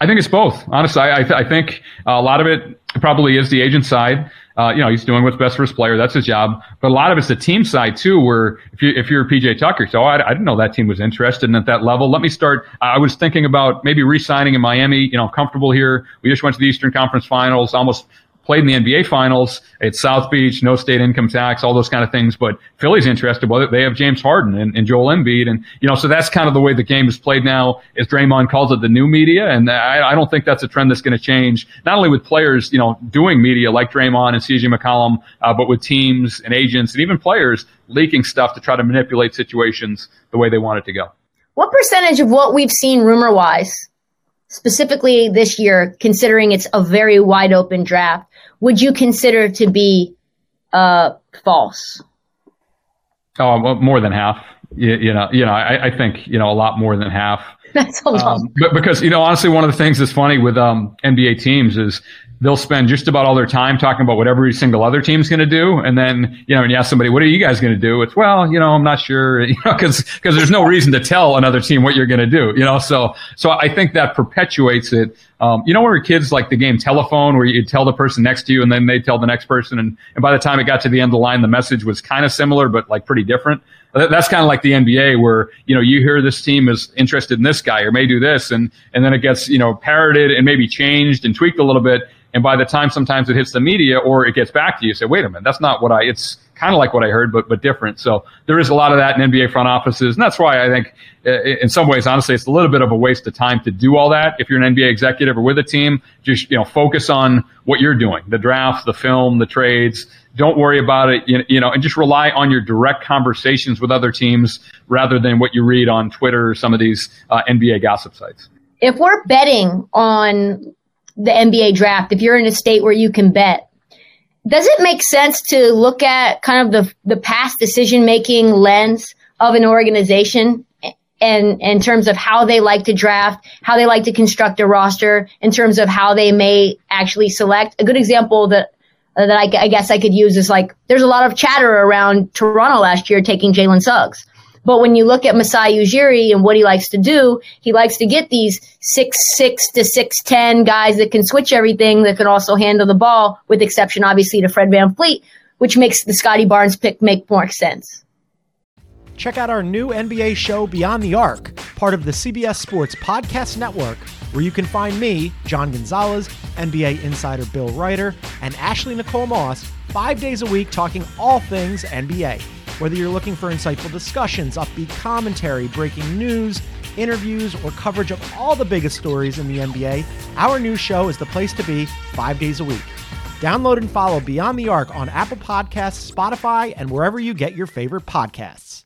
I think it's both. Honestly, I, I, th- I think a lot of it probably is the agent side. Uh, you know, he's doing what's best for his player. That's his job. But a lot of it's the team side too, where if you if you're PJ Tucker, so I, I didn't know that team was interested in at that level. Let me start. I was thinking about maybe re-signing in Miami. You know, comfortable here. We just went to the Eastern Conference Finals, almost played in the NBA finals. It's South Beach, no state income tax, all those kind of things. But Philly's interested. Well, they have James Harden and, and Joel Embiid. And, you know, so that's kind of the way the game is played now, as Draymond calls it, the new media. And I, I don't think that's a trend that's going to change, not only with players, you know, doing media like Draymond and CJ McCollum, uh, but with teams and agents and even players leaking stuff to try to manipulate situations the way they want it to go. What percentage of what we've seen rumor wise, specifically this year, considering it's a very wide open draft, would you consider to be uh, false? Oh, more than half. You, you know, you know, I, I, think you know a lot more than half. [LAUGHS] That's a lot. Um, but because you know, honestly, one of the things that's funny with um, NBA teams is they'll spend just about all their time talking about what every single other team's going to do, and then you know, when you ask somebody, "What are you guys going to do?" It's well, you know, I'm not sure, [LAUGHS] you know, because because there's no reason to tell another team what you're going to do, you know. So so I think that perpetuates it. Um, you know, when we're kids, like the game telephone, where you tell the person next to you, and then they tell the next person, and and by the time it got to the end of the line, the message was kind of similar, but like pretty different. That's kind of like the NBA, where you know you hear this team is interested in this guy or may do this, and and then it gets you know parroted and maybe changed and tweaked a little bit and by the time sometimes it hits the media or it gets back to you, you say, wait a minute, that's not what I, it's kind of like what I heard, but, but different. So there is a lot of that in NBA front offices. And that's why I think in some ways, honestly, it's a little bit of a waste of time to do all that. If you're an NBA executive or with a team, just, you know, focus on what you're doing, the draft, the film, the trades. Don't worry about it, you know, and just rely on your direct conversations with other teams rather than what you read on Twitter or some of these uh, NBA gossip sites. If we're betting on the NBA draft, if you're in a state where you can bet, does it make sense to look at kind of the the past decision making lens of an organization and in terms of how they like to draft, how they like to construct a roster, in terms of how they may actually select? A good example that that I, I guess I could use is like there's a lot of chatter around Toronto last year taking Jalen Suggs. But when you look at Masai Ujiri and what he likes to do, he likes to get these six six to six ten guys that can switch everything, that can also handle the ball, with exception obviously to Fred VanVleet, which makes the Scottie Barnes pick make more sense. Check out our new NBA show Beyond the Arc, part of the CBS Sports Podcast Network, where you can find me, John Gonzalez, NBA insider Bill Reiter, and Ashley Nicole Moss five days a week talking all things NBA. Whether you're looking for insightful discussions, upbeat commentary, breaking news, interviews, or coverage of all the biggest stories in the NBA, our new show is the place to be five days a week. Download and follow Beyond the Arc on Apple Podcasts, Spotify, and wherever you get your favorite podcasts.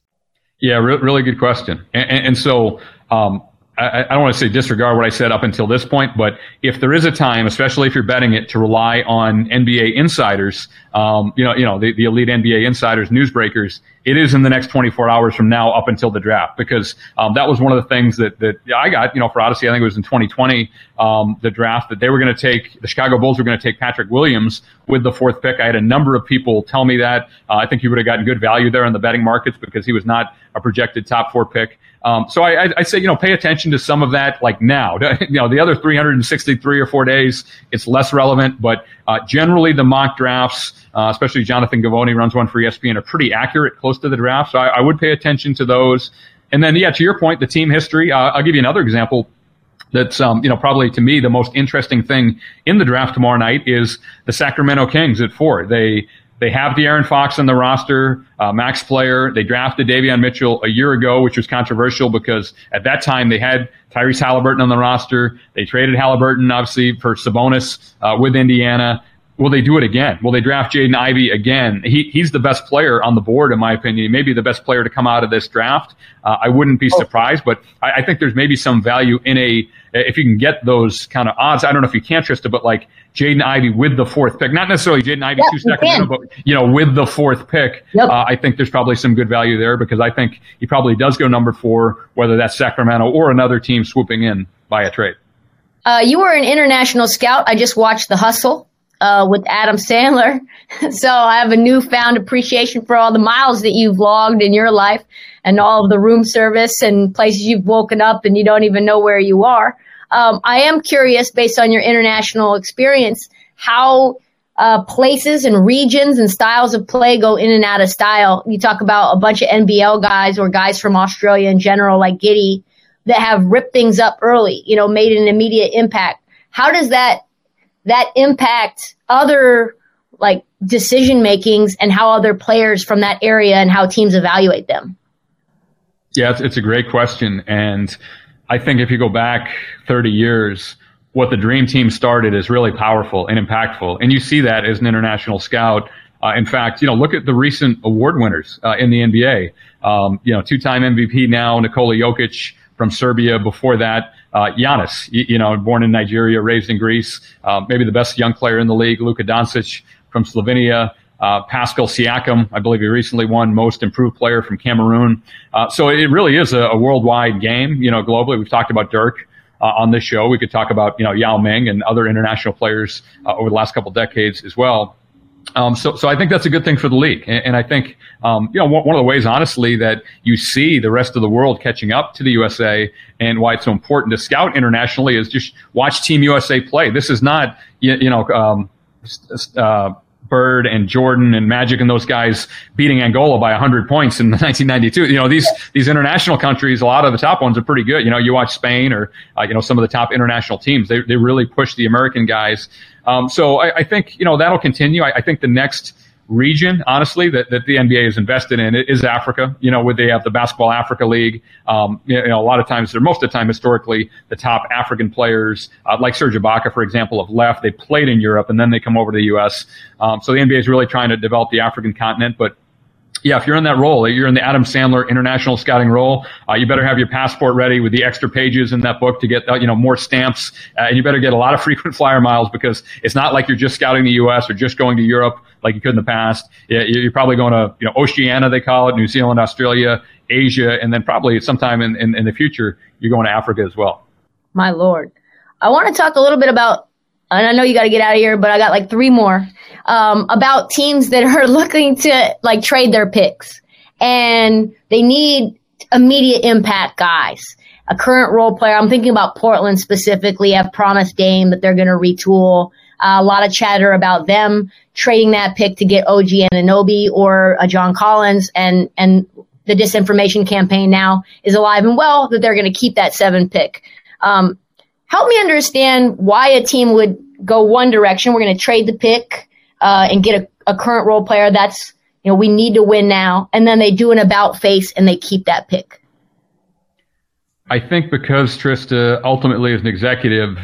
Yeah, re- really good question. And, and, and so, um, I, I, don't want to say disregard what I said up until this point, but if there is a time, especially if you're betting it, to rely on NBA insiders, um, you know, you know, the, the elite NBA insiders, newsbreakers, it is in the next 24 hours from now up until the draft because um, that was one of the things that that I got, you know, for Audacy. I think it was in 2020, um, the draft that they were going to take the Chicago Bulls were going to take Patrick Williams with the fourth pick. I had a number of people tell me that. Uh, I think he would have gotten good value there in the betting markets because he was not a projected top four pick. Um, so I, I, say, you know, pay attention to some of that like now. [LAUGHS] you know, the other 363 or four days, it's less relevant, but uh, generally the mock drafts, uh, especially Jonathan Givony runs one for ESPN, are pretty accurate, close to the draft. So I, I would pay attention to those. And then, yeah, to your point, the team history. Uh, I'll give you another example that's um, you know probably to me the most interesting thing in the draft tomorrow night is the Sacramento Kings at four. They they have De'Aaron Fox on the roster, uh, max player. They drafted Davion Mitchell a year ago, which was controversial because at that time they had Tyrese Halliburton on the roster. They traded Halliburton, obviously, for Sabonis uh, with Indiana. Will they do it again? Will they draft Jaden Ivey again? He, he's the best player on the board, in my opinion. Maybe the best player to come out of this draft. Uh, I wouldn't be oh. surprised, but I, I, think there's maybe some value in a if you can get those kind of odds. I don't know if you can trust it, but like Jaden Ivey with the fourth pick, not necessarily Jaden Ivey two seconds, but you know with the fourth pick, yep. uh, I think there's probably some good value there because I think he probably does go number four, whether that's Sacramento or another team swooping in by a trade. Uh, you were an international scout. I just watched The Hustle uh, with Adam Sandler. [LAUGHS] so I have a newfound appreciation for all the miles that you've logged in your life and all of the room service and places you've woken up and you don't even know where you are. Um, I am curious, based on your international experience, how uh, places and regions and styles of play go in and out of style. You talk about a bunch of NBL guys or guys from Australia in general, like Giddey, that have ripped things up early, you know, made an immediate impact. How does that that impact other like decision makings and how other players from that area and how teams evaluate them? Yeah, it's, a great question. And I think if you go back 30 years, what the dream team started is really powerful and impactful. And you see that as an international scout. Uh, in fact, you know, look at the recent award winners uh, in the NBA. Um, you know, two-time MVP now, Nikola Jokic from Serbia. Before that, uh, Giannis, you, you, know, born in Nigeria, raised in Greece, uh, maybe the best young player in the league. Luka Doncic from Slovenia. Uh, Pascal Siakam, I believe he recently won Most Improved Player from Cameroon. Uh, so it really is a, a, worldwide game. You know, globally, we've talked about Dirk uh, on this show. We could talk about you know Yao Ming and other international players uh, over the last couple decades as well. Um, so, so I think that's a good thing for the league, and, and I think um, you know one of the ways, honestly, that you see the rest of the world catching up to the USA, and why it's so important to scout internationally is just watch Team USA play. This is not you, you know um, uh, Bird and Jordan and Magic and those guys beating Angola by 100 points in [LAUGHS] 1992. You know, these these international countries, a lot of the top ones are pretty good. You know, you watch Spain or uh, you know some of the top international teams. They they really push the American guys. Um, so I, I, think you know that'll continue. I, I think the next region, honestly, that, that the NBA is invested in is Africa. You know, where they have the Basketball Africa League. Um, you know, a lot of times, or most of the time, historically, the top African players, uh, like Serge Ibaka, for example, have left. They played in Europe and then they come over to the U.S. Um, so the NBA is really trying to develop the African continent, but yeah, if you're in that role, you're in the Adam Sandler international scouting role. Uh, you better have your passport ready with the extra pages in that book to get uh, you know more stamps, uh, and you better get a lot of [LAUGHS] frequent flyer miles because it's not like you're just scouting the U.S. or just going to Europe like you could in the past. You're probably going to you know Oceania, they call it, New Zealand, Australia, Asia, and then probably sometime in, in, in the future you're going to Africa as well. My lord, I want to talk a little bit about and I know you got to get out of here, but I got like three more um, about teams that are [LAUGHS] looking to like trade their picks and they need immediate impact guys. A current role player. I'm thinking about Portland specifically. Have promised Dame that they're going to retool. Uh, a lot of chatter about them trading that pick to get OG Anunoby or a John Collins, and and the disinformation campaign now is alive and well that they're going to keep that seven pick. Um, help me understand why a team would go one direction. We're going to trade the pick uh, and get a, a current role player. That's you know we need to win now, and then they do an about face and they keep that pick. I think because Trysta ultimately is an executive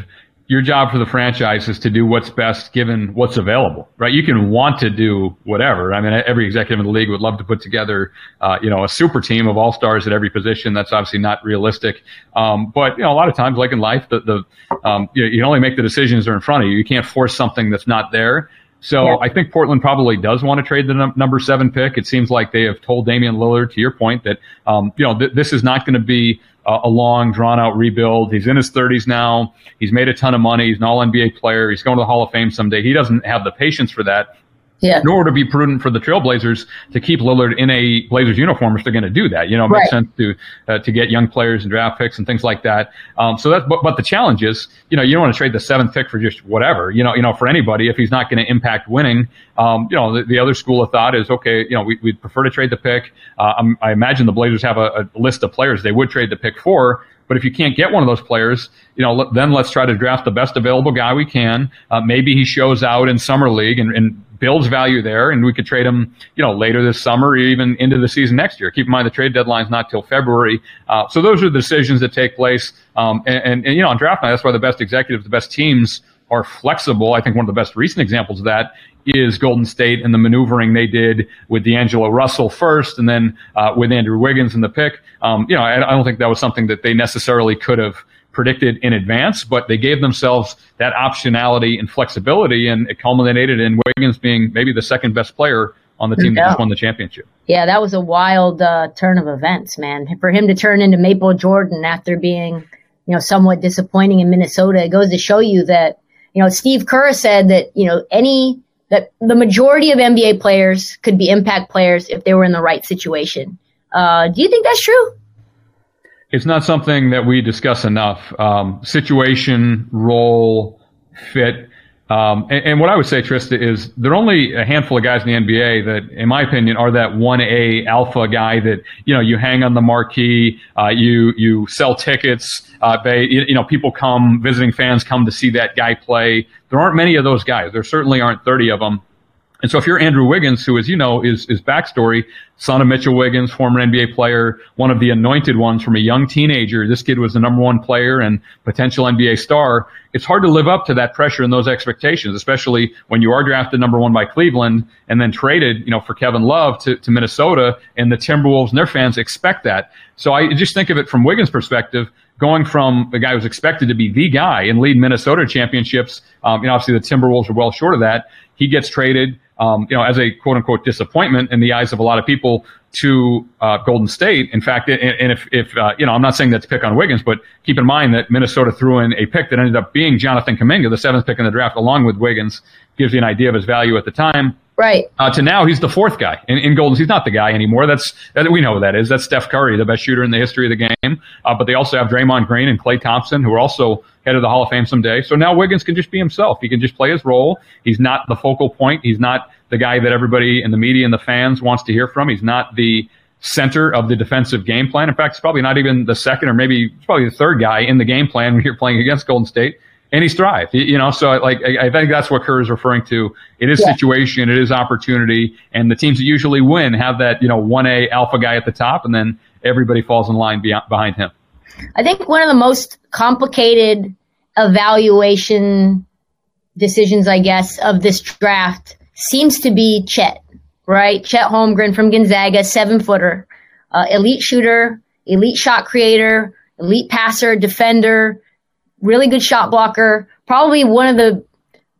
your job for the franchise is to do what's best given what's available, right? You can want to do whatever. I mean, every executive in the league would love to put together, uh, you know, a super team of all stars at every position. That's obviously not realistic. Um, but you know, a lot of times, like in life, the the um, you, you only make the decisions that are in front of you. You can't force something that's not there. So yeah. I think Portland probably does want to trade the num- number seven pick. It seems like they have told Damian Lillard, to your point, that um, you know th- this is not going to be uh, a long, drawn out rebuild. He's in his 30s now. He's made a ton of money. He's an all NBA player. He's going to the Hall of Fame someday. He doesn't have the patience for that. Yeah. Nor to be prudent for the Trailblazers to keep Lillard in a Blazers uniform if they're going to do that. You know, it makes right. sense to uh, to get young players and draft picks and things like that. Um, so that's but, but the challenge is, you know, you don't want to trade the seventh pick for just whatever. You know, you know, for anybody if he's not going to impact winning. Um, you know, the, the, other school of thought is okay. You know, we, would prefer to trade the pick. Uh, I imagine the Blazers have a, a list of players they would trade the pick for. But if you can't get one of those players, you know, then let's try to draft the best available guy we can. Uh, maybe he shows out in summer league and, and builds value there, and we could trade him, you know, later this summer or even into the season next year. Keep in mind the trade deadline's not till February. Uh, so those are the decisions that take place. Um, and, and, and, you know, on draft night, that's why the best executives, the best teams are flexible. I think one of the best recent examples of that is Golden State and the maneuvering they did with D'Angelo Russell first, and then uh, with Andrew Wiggins in the pick. Um, you know, I, I, don't think that was something that they necessarily could have predicted in advance, but they gave themselves that optionality and flexibility, and it culminated in Wiggins being maybe the second best player on the team that just won the championship. Yeah, that was a wild uh, turn of events, man. For him to turn into Maple Jordan after being, you know, somewhat disappointing in Minnesota, it goes to show you that, you know, Steve Kerr said that, you know, any that the majority of NBA players could be impact players if they were in the right situation. Uh, do you think that's true? It's not something that we discuss enough. Um, situation, role, fit. Um, and, and, what I would say, Trysta, is there are only a handful of guys in the NBA that, in my opinion, are that one A alpha guy that you know you hang on the marquee, uh, you you sell tickets, uh, they you know people come visiting fans come to see that guy play. There aren't many of those guys. There certainly aren't thirty of them. And so if you're Andrew Wiggins, who, as you know, is, is backstory, son of Mitchell Wiggins, former NBA player, one of the anointed ones from a young teenager. This kid was the number one player and potential NBA star. It's hard to live up to that pressure and those expectations, especially when you are drafted number one by Cleveland and then traded, you know, for Kevin Love to, to Minnesota and the Timberwolves and their fans expect that. So I just think of it from Wiggins' perspective going from the guy who was expected to be the guy and lead Minnesota championships. Um, you know, obviously the Timberwolves are well short of that. He gets traded um, you know, as a quote unquote disappointment in the eyes of a lot of people to uh, Golden State. In fact, and, and if, if uh, you know, I'm not saying that to pick on Wiggins, but keep in mind that Minnesota threw in a pick that ended up being Jonathan Kuminga, the seventh pick in the draft, along with Wiggins, gives you an idea of his value at the time. Right. Uh, to now, he's the fourth guy in, in Golden. He's not the guy anymore. That's that, we know who that is. That's Steph Curry, the best shooter in the history of the game. Uh, but they also have Draymond Green and Klay Thompson, who are also head of the Hall of Fame someday. So now Wiggins can just be himself. He can just play his role. He's not the focal point. He's not the guy that everybody in the media and the fans wants to hear from. He's not the center of the defensive game plan. In fact, he's probably not even the second or maybe probably the third guy in the game plan when you're playing against Golden State and he's thrived. You know, so like I, think that's what Kerr is referring to. It is yeah. situation, it is opportunity, and the teams that usually win have that you know one A alpha guy at the top, and then everybody falls in line beyond, behind him. I think one of the most complicated evaluation decisions, I guess, of this draft seems to be Chet, right? Chet Holmgren from Gonzaga, seven footer, uh, elite shooter, elite shot creator, elite passer, defender really good shot blocker, probably one of the,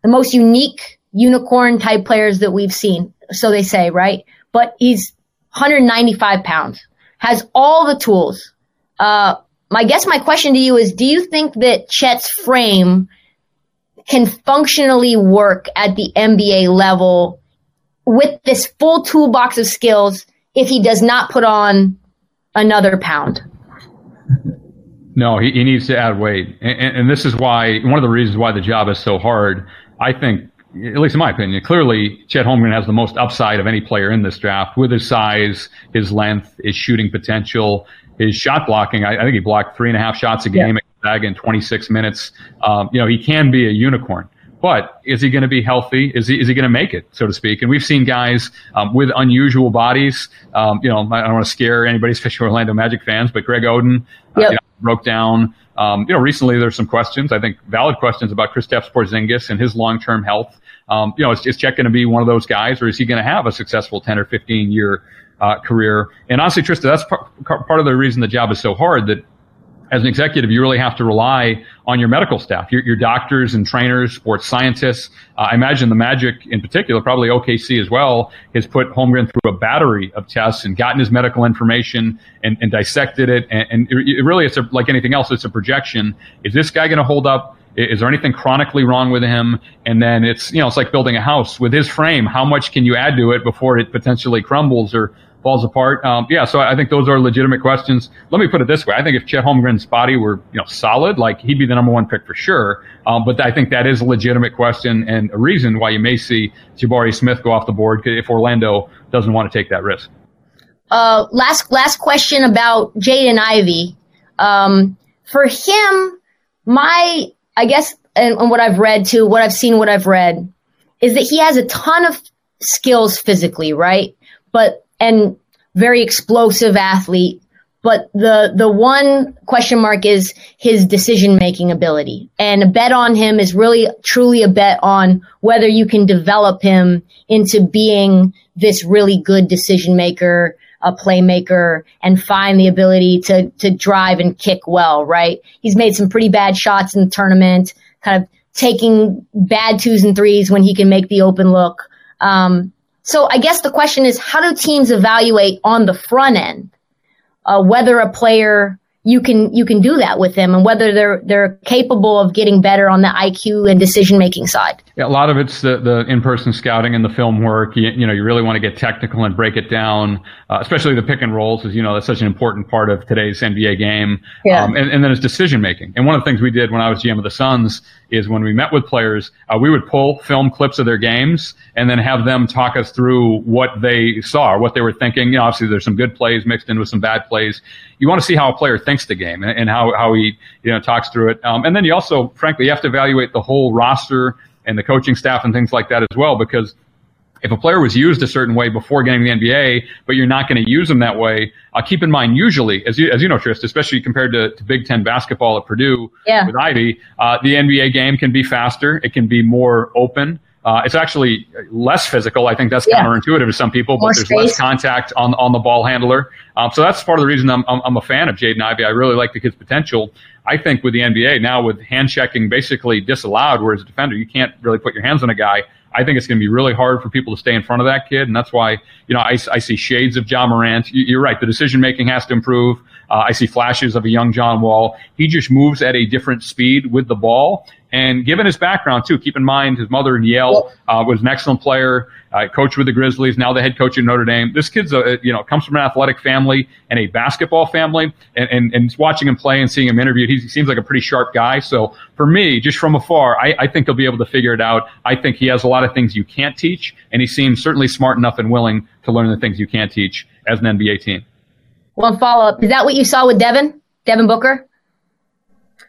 the most unique unicorn type players that we've seen. So they say, right? But he's 195 pounds, has all the tools. Uh, my guess, my question to you is, do you think that Chet's frame can functionally work at the NBA level with this full toolbox of skills if he does not put on another pound? [LAUGHS] No, he, he needs to add weight. And, and, this is why, one of the reasons why the job is so hard, I think, at least in my opinion, clearly Chet Holmgren has the most upside of any player in this draft with his size, his length, his shooting potential, his shot blocking. I, I think he blocked three and a half shots a game at in 26 minutes. Um, you know, he can be a unicorn. But is he going to be healthy? Is he, is he going to make it, so to speak? And we've seen guys um, with unusual bodies. Um, you know, I don't want to scare anybody, [LAUGHS] especially Orlando Magic fans, but Greg Oden uh, you know, broke down. Um, you know, recently there's some questions, I think valid questions about Kristaps Porzingis and his long-term health. Um, you know, is, is Chet going to be one of those guys, or is he going to have a successful 10 or 15 year uh, career? And honestly, Trysta, that's part, part of the reason the job is so hard. That as an executive, you really have to rely on your medical staff, your, your doctors and trainers, sports scientists. Uh, I imagine the Magic in particular, probably OKC as well, has put Holmgren through a battery of tests and gotten his medical information and, and dissected it. And, and it, really, it's a, like anything else, it's a projection. Is this guy going to hold up? Is there anything chronically wrong with him? And then it's, you know, it's like building a house with his frame. How much can you add to it before it potentially crumbles or falls apart. Um, yeah, so I think those are legitimate questions. Let me put it this way: I think if Chet Holmgren's body were you know solid, like he'd be the number one pick for sure. Um, but I think that is a legitimate question and a reason why you may see Jabari Smith go off the board if Orlando doesn't want to take that risk. Uh, last last question about Jaden Ivey. Um, for him, my I guess and, and what I've read too, what I've seen, what I've read, is that he has a ton of skills physically, right? But and very explosive athlete. But the, the one question mark is his decision making ability. And a bet on him is really truly a bet on whether you can develop him into being this really good decision maker, a playmaker and find the ability to, to drive and kick well, right? He's made some pretty bad shots in the tournament, kind of taking bad twos and threes when he can make the open look. Um, so I guess the question is, how do teams evaluate on the front end uh, whether a player you can you can do that with them and whether they're they're capable of getting better on the IQ and decision making side. Yeah, a lot of it's the, the in-person scouting and the film work. You, you know, you really want to get technical and break it down, uh, especially the pick and rolls, as you know, that's such an important part of today's NBA game. Yeah. Um, and, and then it's decision making. And one of the things we did when I was GM of the Suns is when we met with players, uh, we would pull film clips of their games and then have them talk us through what they saw what they were thinking. You know, obviously there's some good plays mixed in with some bad plays. You want to see how a player thinks the game and, and how, how he, you know, talks through it. Um, and then you also, frankly, you have to evaluate the whole roster and the coaching staff and things like that as well because if a player was used a certain way before getting the NBA, but you're not going to use them that way, uh, keep in mind, usually, as you, as you know, Trist, especially compared to, to Big Ten basketball at Purdue yeah. with Ivey, uh, the NBA game can be faster. It can be more open. Uh, it's actually less physical. I think that's Yeah. counterintuitive to some people, More but there's less contact on on the ball handler. Um, so that's part of the reason I'm, I'm, I'm a fan of Jaden Ivey. I really like the kid's potential. I think with the NBA now, with hand checking basically disallowed, whereas a defender you can't really put your hands on a guy. I think it's going to be really hard for people to stay in front of that kid, and that's why you know I, I see shades of John Morant. You, you're right; the decision making has to improve. Uh, I see flashes of a young John Wall. He just moves at a different speed with the ball, and given his background too, keep in mind his mother Niele uh, was an excellent player, uh, coached with the Grizzlies, now the head coach at Notre Dame. This kid's a you know comes from an athletic family and a basketball family, and and, and watching him play and seeing him interviewed, he seems like a pretty sharp guy. So for me, just from afar, I, I think he'll be able to figure it out. I think he has a lot of things you can't teach, and he seems certainly smart enough and willing to learn the things you can't teach as an NBA team. One follow up. Is that what you saw with Devin? Devin Booker?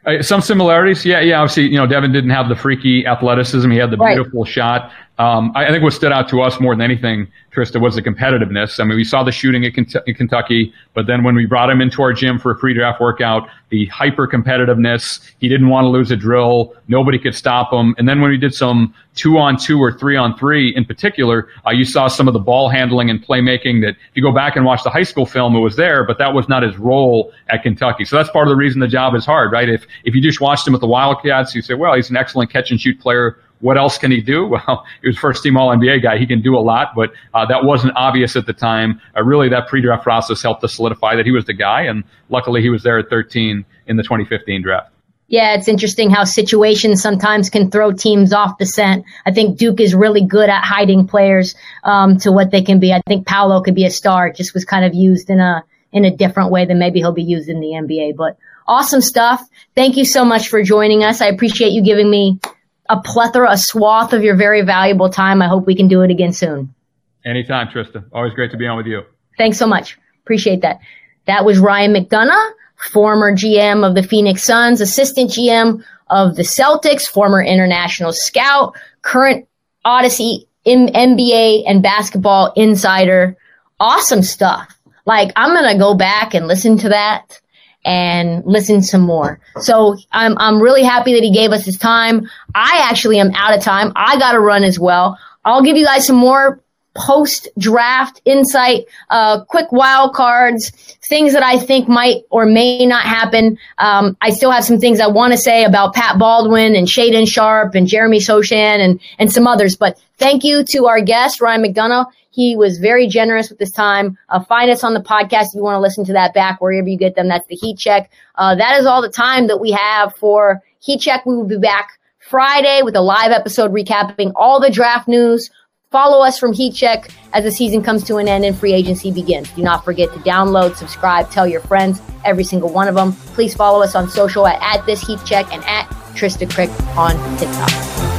Uh, some similarities, yeah, yeah. Obviously, you know, Devin didn't have the freaky athleticism. He had the Right. beautiful shot. Um, I, I think what stood out to us more than anything, Trysta, was the competitiveness. I mean, we saw the shooting at Kent- in Kentucky, but then when we brought him into our gym for a pre-draft workout, the hyper competitiveness. He didn't want to lose a drill. Nobody could stop him. And then when we did some two on two or three on three in particular, uh, you saw some of the ball handling and playmaking that if you go back and watch the high school film, it was there, but that was not his role at Kentucky. So that's part of the reason the job is hard, right? If, if you just watched him with the Wildcats, you say, well, he's an excellent catch and shoot player. What else can he do? [LAUGHS] Well, he was first team All NBA guy. He can do a lot, but uh, that wasn't obvious at the time. Uh, really, that pre draft process helped to solidify that he was the guy, and luckily he was there at 13 in the 2015 draft. Yeah, it's interesting how situations sometimes can throw teams off the scent. I think Duke is really good at hiding players um, to what they can be. I think Paolo could be a star. It just was kind of used in a in a different way than maybe he'll be used in the NBA. But awesome stuff. Thank you so much for joining us. I appreciate you giving me a plethora, a swath of your very valuable time. I hope we can do it again soon. Anytime, Trysta. Always great to be on with you. Thanks so much. Appreciate that. That was Ryan McDonough, former GM of the Phoenix Suns, assistant GM of the Celtics, former international scout, current Audacy M- NBA and basketball insider. Awesome stuff. Like, I'm going to go back and listen to that and listen some more. So I'm, I'm really happy that he gave us his time. I actually am out of time. I got to run as well. I'll give you guys some more post draft insight, uh, quick wild cards, things that I think might or may not happen. Um, I still have some things I want to say about Pat Baldwin and Shaedon Sharpe and Jeremy Sochan and, and some others. But thank you to our guest, Ryan McDonough. He was very generous with his time. Uh, find us on the podcast if you want to listen to that back wherever you get them. That's the Heat Check. Uh, that is all the time that we have for Heat Check. We will be back Friday with a live episode recapping all the draft news. Follow us from Heat Check as the season comes to an end and free agency begins. Do not forget to download, subscribe, tell your friends, every single one of them. Please follow us on social at, at this Heat Check and at Trysta Krick on TikTok.